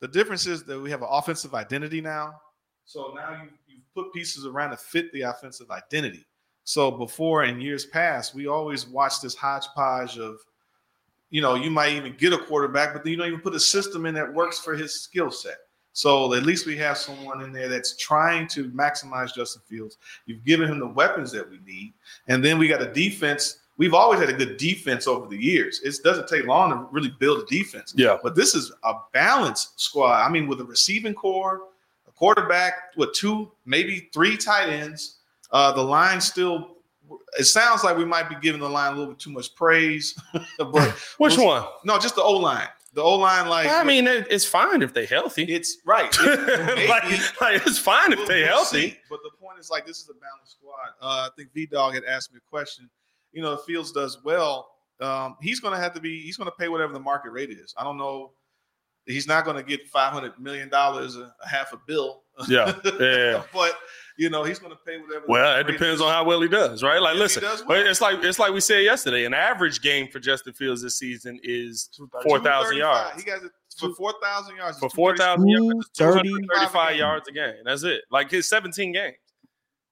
the difference is that we have an offensive identity now. So now you you've put pieces around to fit the offensive identity. So before in years past, we always watched this hodgepodge of, you know, you might even get a quarterback, but then you don't even put a system in that works for his skill set. So at least we have someone in there that's trying to maximize Justin Fields. You've given him the weapons that we need, and then we got a defense. We've always had a good defense over the years. It doesn't take long to really build a defense. Yeah. But this is a balanced squad. I mean, with a receiving core, a quarterback with two, maybe three tight ends. Uh, the line still. It sounds like we might be giving the line a little bit too much praise, but Which one? no, just the O line. The O line, like I mean, it, it's fine if they're healthy. it's right. It- like, like, it's fine if they're healthy. see. But the point is, like, this is a balanced squad. Uh, I think V Dog had asked me a question. You know, if Fields does well, um, he's going to have to be. He's going to pay whatever the market rate is. I don't know. He's not going to get five hundred million dollars, a a half a bill. Yeah, yeah. but you know, he's going to pay whatever. Well, market it rate depends is. on how well he does, right? Like, If listen, does well. it's like it's like we said yesterday. An average game for Justin Fields this season is four thousand yards. He got it for four thousand yards. For four thousand yards, it's 230. 235 yards a game. That's it. Like his 17 games.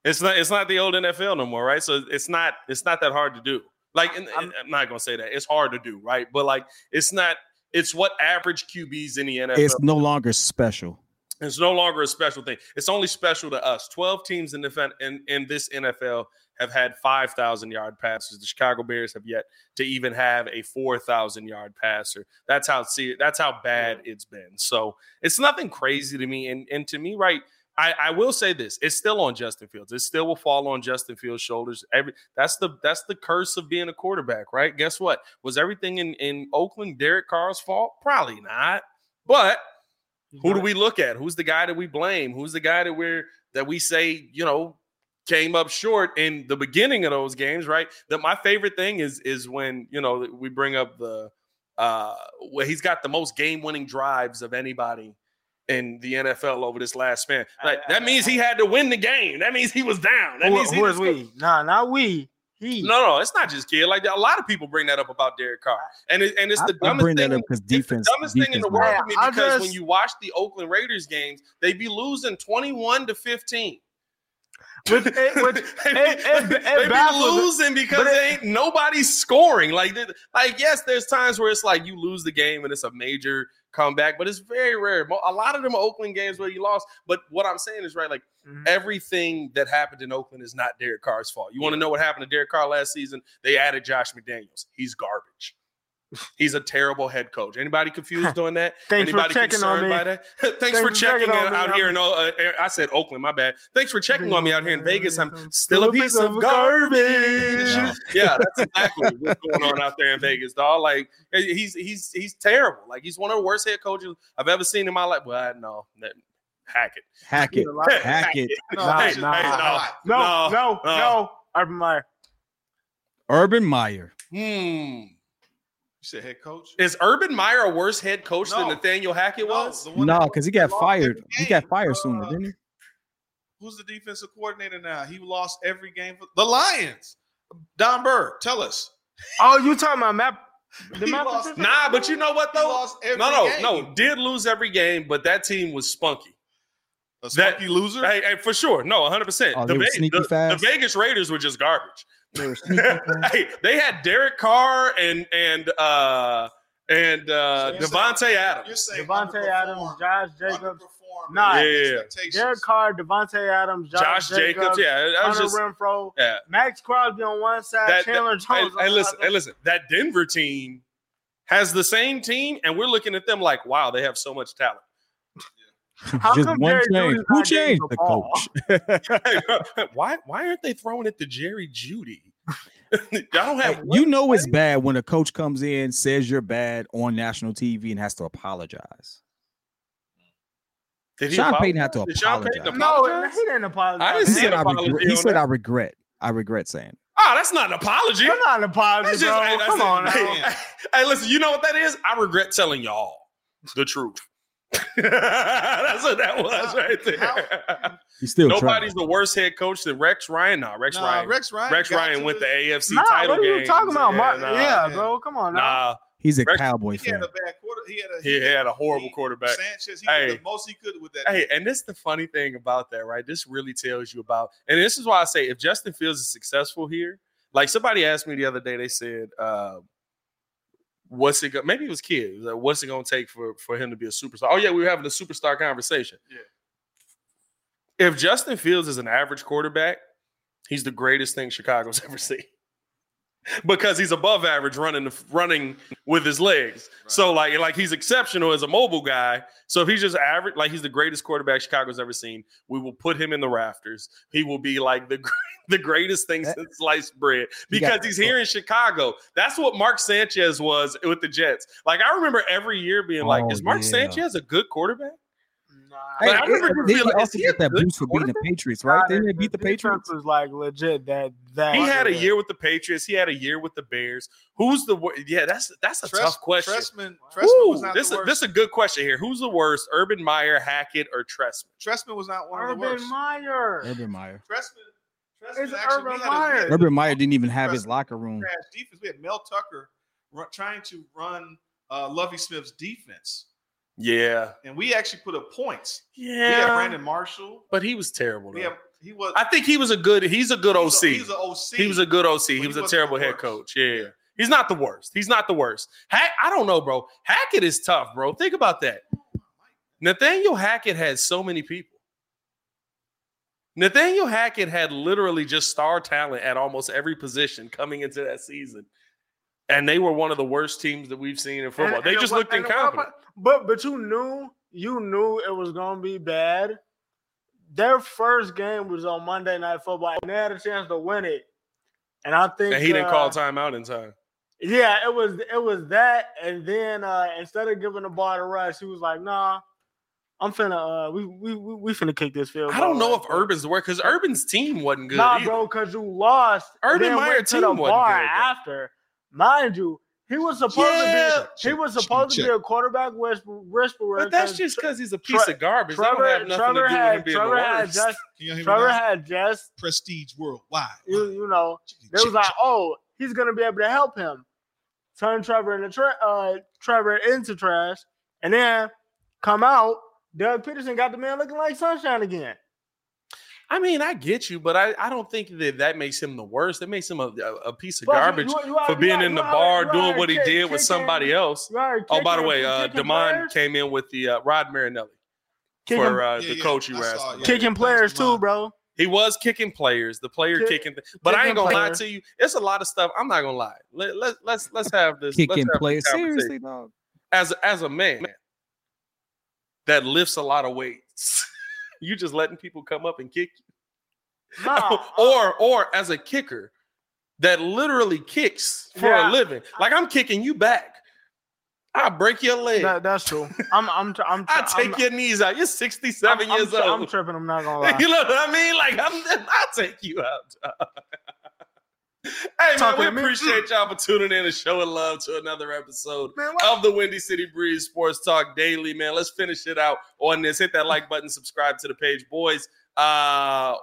It's not. It's not the old NFL no more, right? So it's not. It's not that hard to do. Like, and, and I'm not gonna say that it's hard to do, right? But like, it's not. It's what average QBs in the NFL. It's no longer special. It's no longer a special thing. It's only special to us. Twelve teams in the in, in this NFL have had five thousand yard passes. The Chicago Bears have yet to even have a four thousand yard passer. That's how see that's how bad it's been. So it's nothing crazy to me. And and to me, right. I, I will say this: it's still on Justin Fields. It still will fall on Justin Fields' shoulders. Every that's the that's the curse of being a quarterback, right? Guess what? Was everything in in Oakland Derek Carr's fault? Probably not. But who do we look at? Who's the guy that we blame? Who's the guy that we're that we say, you know, came up short in the beginning of those games, right? That my favorite thing is is when, you know, we bring up the uh where he's got the most game-winning drives of anybody in the NFL over this last span. Like that means he had to win the game. That means he was down. That Who, means he who was is we? Nah, not we. He. no, no, it's not just kid. Like a lot of people bring that up about Derek Carr, and it, and it's I, the I dumbest bring thing. that up because It's the defense. dumbest thing in the world matters. to me I because when you watch the Oakland Raiders games, they be losing 21 to 15. Which- it- which- they be, it- it- it they be losing because they ain't nobody's scoring. Like, like yes, there's times where it's like you lose the game and it's a major comeback, but it's very rare. A lot of them are Oakland games where you lost. But what I'm saying is right, like Mhm. everything that happened in Oakland is not Derek Carr's fault. You want to know what happened to Derek Carr last season? They added Josh McDaniels. He's garbage. He's a terrible head coach. Anybody confused on that? Thanks for Anybody checking on me. by that? Thanks, Thanks for for checking checking on out, me. out here in uh, I said Oakland, my bad. Thanks for checking on me out here in Vegas. I'm I'm still a piece of garbage. Wow. Yeah, that's exactly what's going on out there in Vegas, dog. Like he's he's he's terrible. Like he's one of the worst head coaches I've ever seen in my life. Well, no, that, hack it. Hack it. Nah, Hack it. No, Nah, it's just- nah, it's nah. hot. No, No, no, no. no. Urban Meyer. Urban Meyer. Hmm. You said head coach. Is Urban Meyer a worse head coach than Nathaniel Hackett No, was? the one No, because he got fired. He got game. fired Uh, sooner, didn't he? Who's the defensive coordinator now? He lost every game for the Lions. Don Burr, tell us. Oh, you talking about Matt? The He Memphis lost- Nah, but you know what He though? lost every No, no, game. no. Did lose every game, but that team was spunky. A That- spunky loser. Hey, hey, for sure. No, 100. percent Oh, the, they were the- the? Vegas Raiders were just garbage. They were hey, they had Derek Carr and and uh and uh So Davante saying- Adams. You're saying Davante Adams, Josh Jacobs, underperformed Nah. their Yeah. expectations. Derek Carr, Davante Adams, Josh, Josh Jacobs, yeah, that was Hunter just Renfrow, yeah. Maxx Crosby on one side, That- Chandler that- Jones. hey, on hey, the listen, other. hey, listen. That Denver team has the same team, and we're looking at them like, wow, they have so much talent. How Just come one change. Who changed the the coach? why why aren't they throwing it to Jerry Jeudy? Y'all don't have Hey, you know it's bad when a coach comes in, says you're bad on national TV, and has to apologize. Did he Sean apologize? Payton had to Did Sean apologize. No, he didn't apologize. I didn't He see He an I apology regret, he said that. I regret. I regret saying. Oh, that's not an apology. That's not an apology, That's bro. hey, that's Come it. on. Hey, hey, listen, you know what that is? I regret telling y'all the truth. that's what that was right there. He's still Nobody's trying. the worse head coach than Rex Ryan. Nah, Rex Nah, Ryan. Rex Ryan. Rex Ryan went the AFC Nah, title what are you games. talking about, Mark? nah, Yeah, yeah. bro. Come on now. Nah, He's a Rex- Cowboy He had fan. a bad quarter. He had a. he had a horrible he- quarterback. Sanchez. He Hey. did the most he could with that. Hey, and this is the funny thing about that, right? This really tells you about, and this is why I say if Justin Fields is successful here, like somebody asked me the other day, they said, uh, "What's it? Go-? Maybe it was kid. It was like, What's it going to take for for him to be a superstar?" Oh yeah, we were having a superstar conversation. Yeah. If Justin Fields is an average quarterback, he's the greatest thing Chicago's ever seen. Because he's above average running the, running with his legs. So like like he's exceptional as a mobile guy. So if he's just average, like he's the greatest quarterback Chicago's ever seen, we will put him in the rafters. He will be like the the greatest thing That- since sliced bread because he's here in Chicago. That's what Mark Sanchez was with the Jets. Like I remember every year being like, Oh, is Mark yeah. Sanchez a good quarterback? Nah. Hey, I remember it- they being like, also is he a get that good boost for beating the? Patriots, right? Nah, Didn't they beat the defense Patriots? Was like legit that that He had a year with the Patriots. He had a year with the Bears. Who's the wor- yeah? That's that's a Tress- tough question. Trestman, Trestman Woo, was not this the is this is a good question here. Who's the worst, Urban Meyer, Hackett, or Trestman? Trestman was not one of the Urban worst. Meyer. Urban Meyer. Trestman, Trestman It's actually, Urban we had a- we Meyer. a Urban Meyer didn't even have his locker room. defense. We had Mel Tucker run, trying to run uh, Lovie Smith's defense, Yeah, and we actually put up points. yeah. We had Brandon Marshall. but he was terrible. Yeah. he was. I think he was a good. He's a good OC. He's a, he's a OC. He was a good OC. He he was a terrible head coach. Yeah. Yeah. He's not the worst. He's not the worst. Hack, I don't know, bro. Hackett is tough, bro. Think about that. Nathaniel Hackett had so many people. Nathaniel Hackett had literally just star talent at almost every position coming into that season. And they were one of the worst teams that we've seen in football. And- they and just looked incompetent. But but you knew you knew it was gonna be bad. Their first game was on Monday Night Football, and they had a chance to win it. And I think And he didn't uh, call timeout in time. Yeah, it was it was that, and then uh instead of giving the ball to Russ, he was like, "Nah, I'm finna uh we we we, we finna kick this field." I don't know right if. Urban's the worst because Urban's team wasn't good. Nah, either. bro, because you lost. Urban Meyer team wasn't good, after. Mind you, he was supposed Yeah. to be he was supposed to be a quarterback whisper, whisperer. But that's just because he's a piece Tre- of garbage. Trevor, Trevor had Trevor had just Can you hear me Trevor had just prestige worldwide. you you know they was like, oh, he's gonna be able to help him turn Trevor into tra- uh Trevor into trash, and then come out. Doug Pederson got the man looking like sunshine again. I mean, I get you, but I, I don't think that that makes him the worst. That makes him a, a, a piece of Plus, you- garbage you- you out- for being out- in the you bar doing what he kick- did with kicking- somebody else. you out here Oh, by the way, uh, kicking Damon players, came in with the uh, Rod Marinelli kicking, for uh, Yeah, the yeah, coach you I were asking. yeah. kicking players too, bro. He was kicking players, the player Kick- kicking. But I ain't gonna lie to you. It's a lot of stuff. I'm not gonna lie. Let, let, let's let's have this. let's Kicking have players. conversation. Seriously, dog. as as a man that lifts a lot of weights, you just letting people come up and kick you, Nah, or or as a kicker that literally kicks for Yeah. a living. Like I'm kicking you back. I break your leg. that, that's true. I'm I'm tr- I'm I take I'm, your knees out. You're 67 I'm, I'm years old. I'm tripping. I'm not gonna lie. you know what I mean? Like I'm, I'll take you out. Hey man, we to me? appreciate y'all for tuning in and showing love to another episode Man, of the Windy City Breeze Sports Talk Daily. Man, let's finish it out on this. Hit that like button, subscribe to the page, boys. Uh,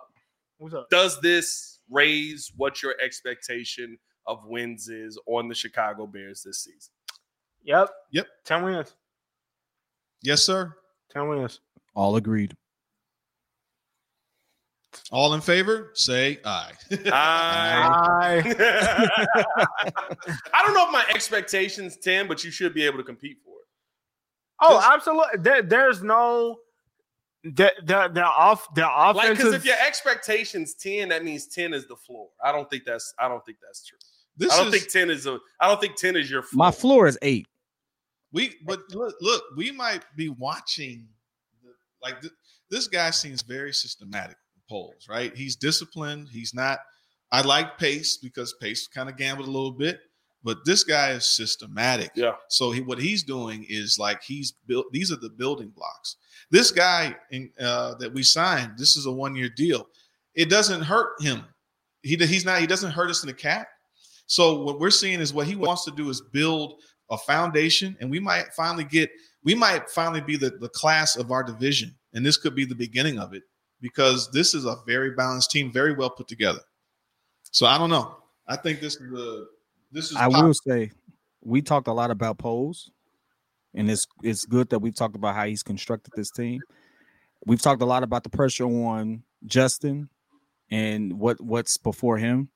What's up? does this raise what your expectation of wins is on the Chicago Bears this season. Yep. Yep. 10 wins. Yes, sir. 10 wins. All agreed. All in favor? Say aye. Aye. I, I don't know if my expectations 10, but you should be able to compete for it. oh, absolutely. There, there's no the the the off the Like, offensive. because if your expectations 10, that means 10 is the floor. I don't think that's I don't think that's true. This I don't is think 10 is a I don't think 10 is your floor. My floor is eight. we, but look, look, we might be watching. The, like th- this guy seems very systematic in polls, right? He's disciplined. He's not. I like Pace because Pace kind of gambled a little bit, but this guy is systematic. Yeah. So he, what he's doing is like he's built. These are the building blocks. This guy in, uh, that we signed, this is a one year deal. It doesn't hurt him. He he's not. He doesn't hurt us in the cap. So what we're seeing is what he wants to do is build a foundation, and we might finally get. We might finally be the, the class of our division, and this could be the beginning of it because this is a very balanced team, very well put together. So I don't know. I think this is the this is I pop- will say we talked a lot about Poles, and it's it's good that we've talked about how he's constructed this team. We've talked a lot about the pressure on Justin and what what's before him.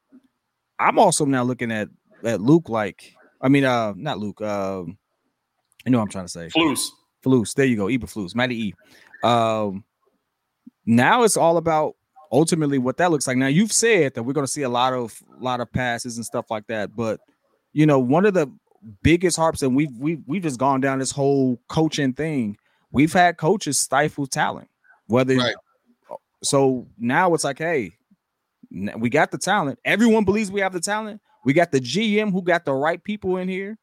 I'm also now looking at at Luke like I mean uh not Luke um I know what I'm trying to say Flus. Flus there you go Eberflus Matty E um now it's all about ultimately what that looks like. Now you've said that we're going to see a lot of lot of passes and stuff like that but you know one of the biggest harps and we've we've we've just gone down this whole coaching thing we've had coaches stifle talent whether Right. so now it's like hey we got the talent. Everyone believes we have the talent. We got the gm who got the right people in here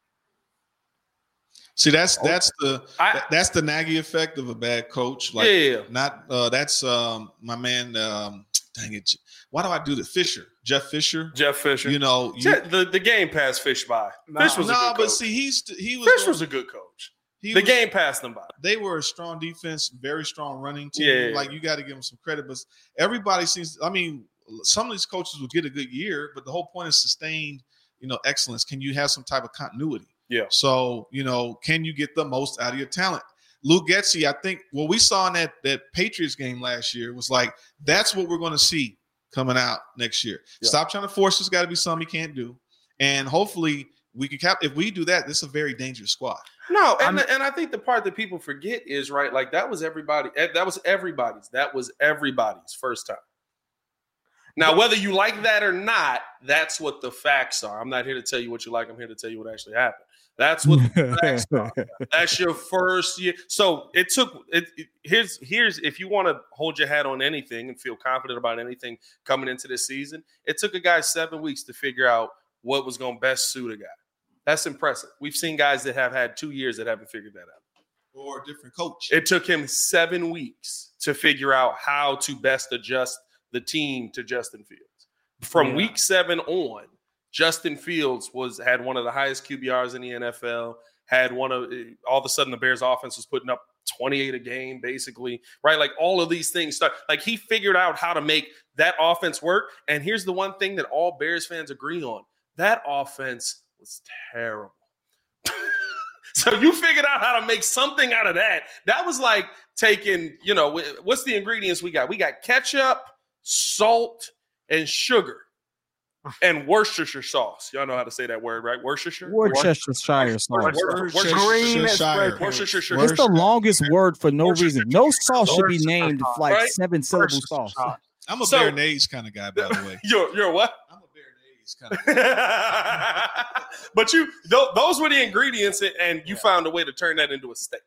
See, that's that's the I- that's the Nagy effect of a bad coach. Like yeah. not uh that's um my man um dang it. Why do I do the Fisher? Jeff Fisher. Jeff Fisher. You know, you, the, the game passed Fish by. Nah. Fish was no, good but see, he's he was Fish was a good coach. he The was- game passed them by. They were a strong defense, very strong running team. Yeah. Like you got to give them some credit, but everybody seems. I mean, some of these coaches will get a good year, but the whole point is sustained. You know, excellence. Can you have some type of continuity? Yeah. So you know, can you get the most out of your talent? Luke Getsy, I think what we saw in that that Patriots game last year was like that's what we're going to see coming out next year. Yeah. Stop trying to force. There's got to be something he can't do, and hopefully we can cap. If we do that, this is a very dangerous squad. No, and, I'm- and I think the part that people forget is right, like that was everybody, eh, that was everybody's, that was everybody's first time. Now, whether you like that or not, that's what the facts are. I'm not here to tell you what you like. I'm here to tell you what actually happened. That's what the facts are. That's your first year. So it took it, it- here's here's if you want to hold your hat on anything and feel confident about anything coming into this season, it took a guy seven weeks to figure out what was going to best suit a guy. That's impressive. We've seen guys that have had two years that haven't figured that out. Or a different coach. It took him seven weeks to figure out how to best adjust the team to Justin Fields. From Yeah. week seven on, Justin Fields was had one of the highest QBRs in the NFL. Had one of eh, all of a sudden the Bears offense was putting up 28 a game, basically, right? Like all of these things start like he figured out how to make that offense work. And here's the one thing that all Bears fans agree on: that offense was terrible. so you figured out how to make something out of that. That was like taking, you know, what's the ingredients we got? We got ketchup, salt, and sugar. And Worcestershire sauce. Y'all know how to say that word, right? Worcestershire? Worcestershire sauce. Worcestershire. Green Worcestershire. spread. Worcestershire. It's the longest word for no reason. No sauce should be named like Right? seven syllable sauce. sauce. I'm a So- Béarnaise kind of guy, by the way. You're, you're what? I'm a Béarnaise kind of. but you, tho- those were the ingredients, and- and you found a way to turn that into a steak.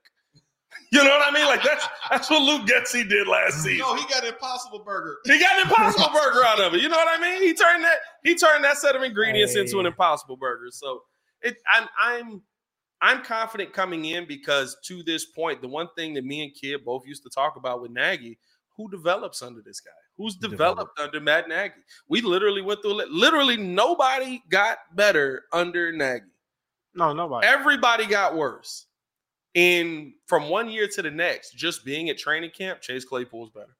You know what I mean? Like that's that's what Luke Getsy did last season. No, he got an Impossible Burger. He got an impossible burger out of it. You know what I mean? He turned that he turned that set of ingredients into an impossible burger. So it I'm I'm I'm confident coming in because to this point, the one thing that me and Kid both used to talk about with Nagy, who develops under this guy? Who's developed under Matt Nagy? We literally went through. Literally nobody got better under Nagy. No, nobody. Everybody got worse. And from one year to the next, just being at training camp, Chase Claypool is better.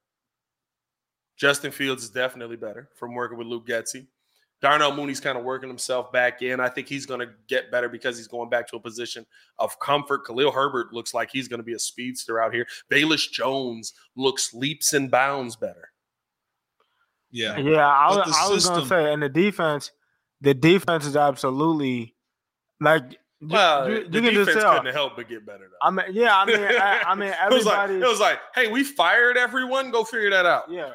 Justin Fields is definitely better from working with Luke Getsy. Darnell Mooney's kind of working himself back in. I think he's going to get better because he's going back to a position of comfort. Khalil Herbert looks like he's going to be a speedster out here. Bayless Jones looks leaps and bounds better. Yeah. Yeah, I, But was- I was gonna say, and the defense, the defense is absolutely like you, Well, you, the you can just defense tell. couldn't oh. help but get better. Though. I mean, yeah, I mean, I, I mean, it was like everybody. it was like, hey, we fired everyone. Go figure that out. yeah,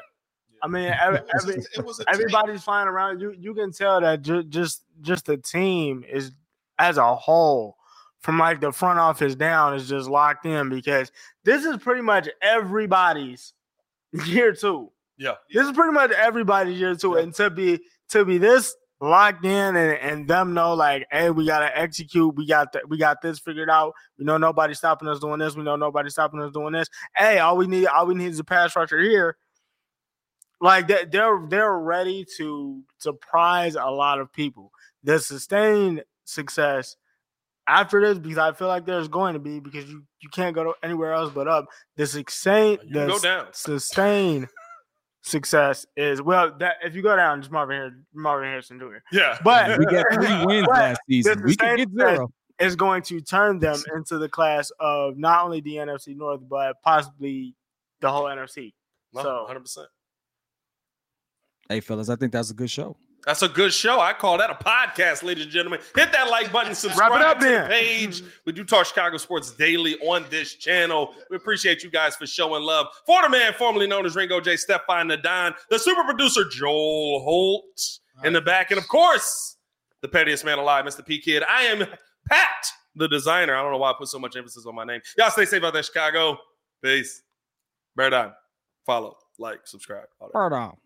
I mean, every, It every, it was everybody's flying around. You you can tell that ju- just just the team is as a whole, from like the front office down, is just locked in because this is pretty much everybody's year two. Yeah. This is pretty much everybody's year two, Yeah. and to be to be this locked in and, and them know like, hey, we gotta execute. We got th- we got this figured out. We know nobody's stopping us doing this. We know nobody's stopping us doing this. Hey, all we need all we need is a pass rusher here. Like that, they're they're ready to surprise a lot of people. The sustained success after this, because I feel like there's going to be because you you can't go to anywhere else but up. The can the go down. sustain success is well that if you go down, just Marvin Harrison, Marvin Harrison Jr. Yeah, But We got three wins last season. We can get thing. zero. is going to turn them into the class of not only the NFC North but possibly the whole NFC. no, So- 100. percent Hey, fellas, I think that's a good show. That's a good show. I call that a podcast, ladies and gentlemen. Hit that like button, subscribe Wrap it up to the page. We do talk Chicago sports daily on this channel. We appreciate you guys for showing love. For the man formerly known as Ringo J. Stefan Nadine, the super producer Joel Holt in the back, and of course, the pettiest man alive, Mr. P Kid. I am Pat, the designer. I don't know why I put so much emphasis on my name. Y'all stay safe out there, Chicago. Peace. Bear down. Follow, like, subscribe. Bird on.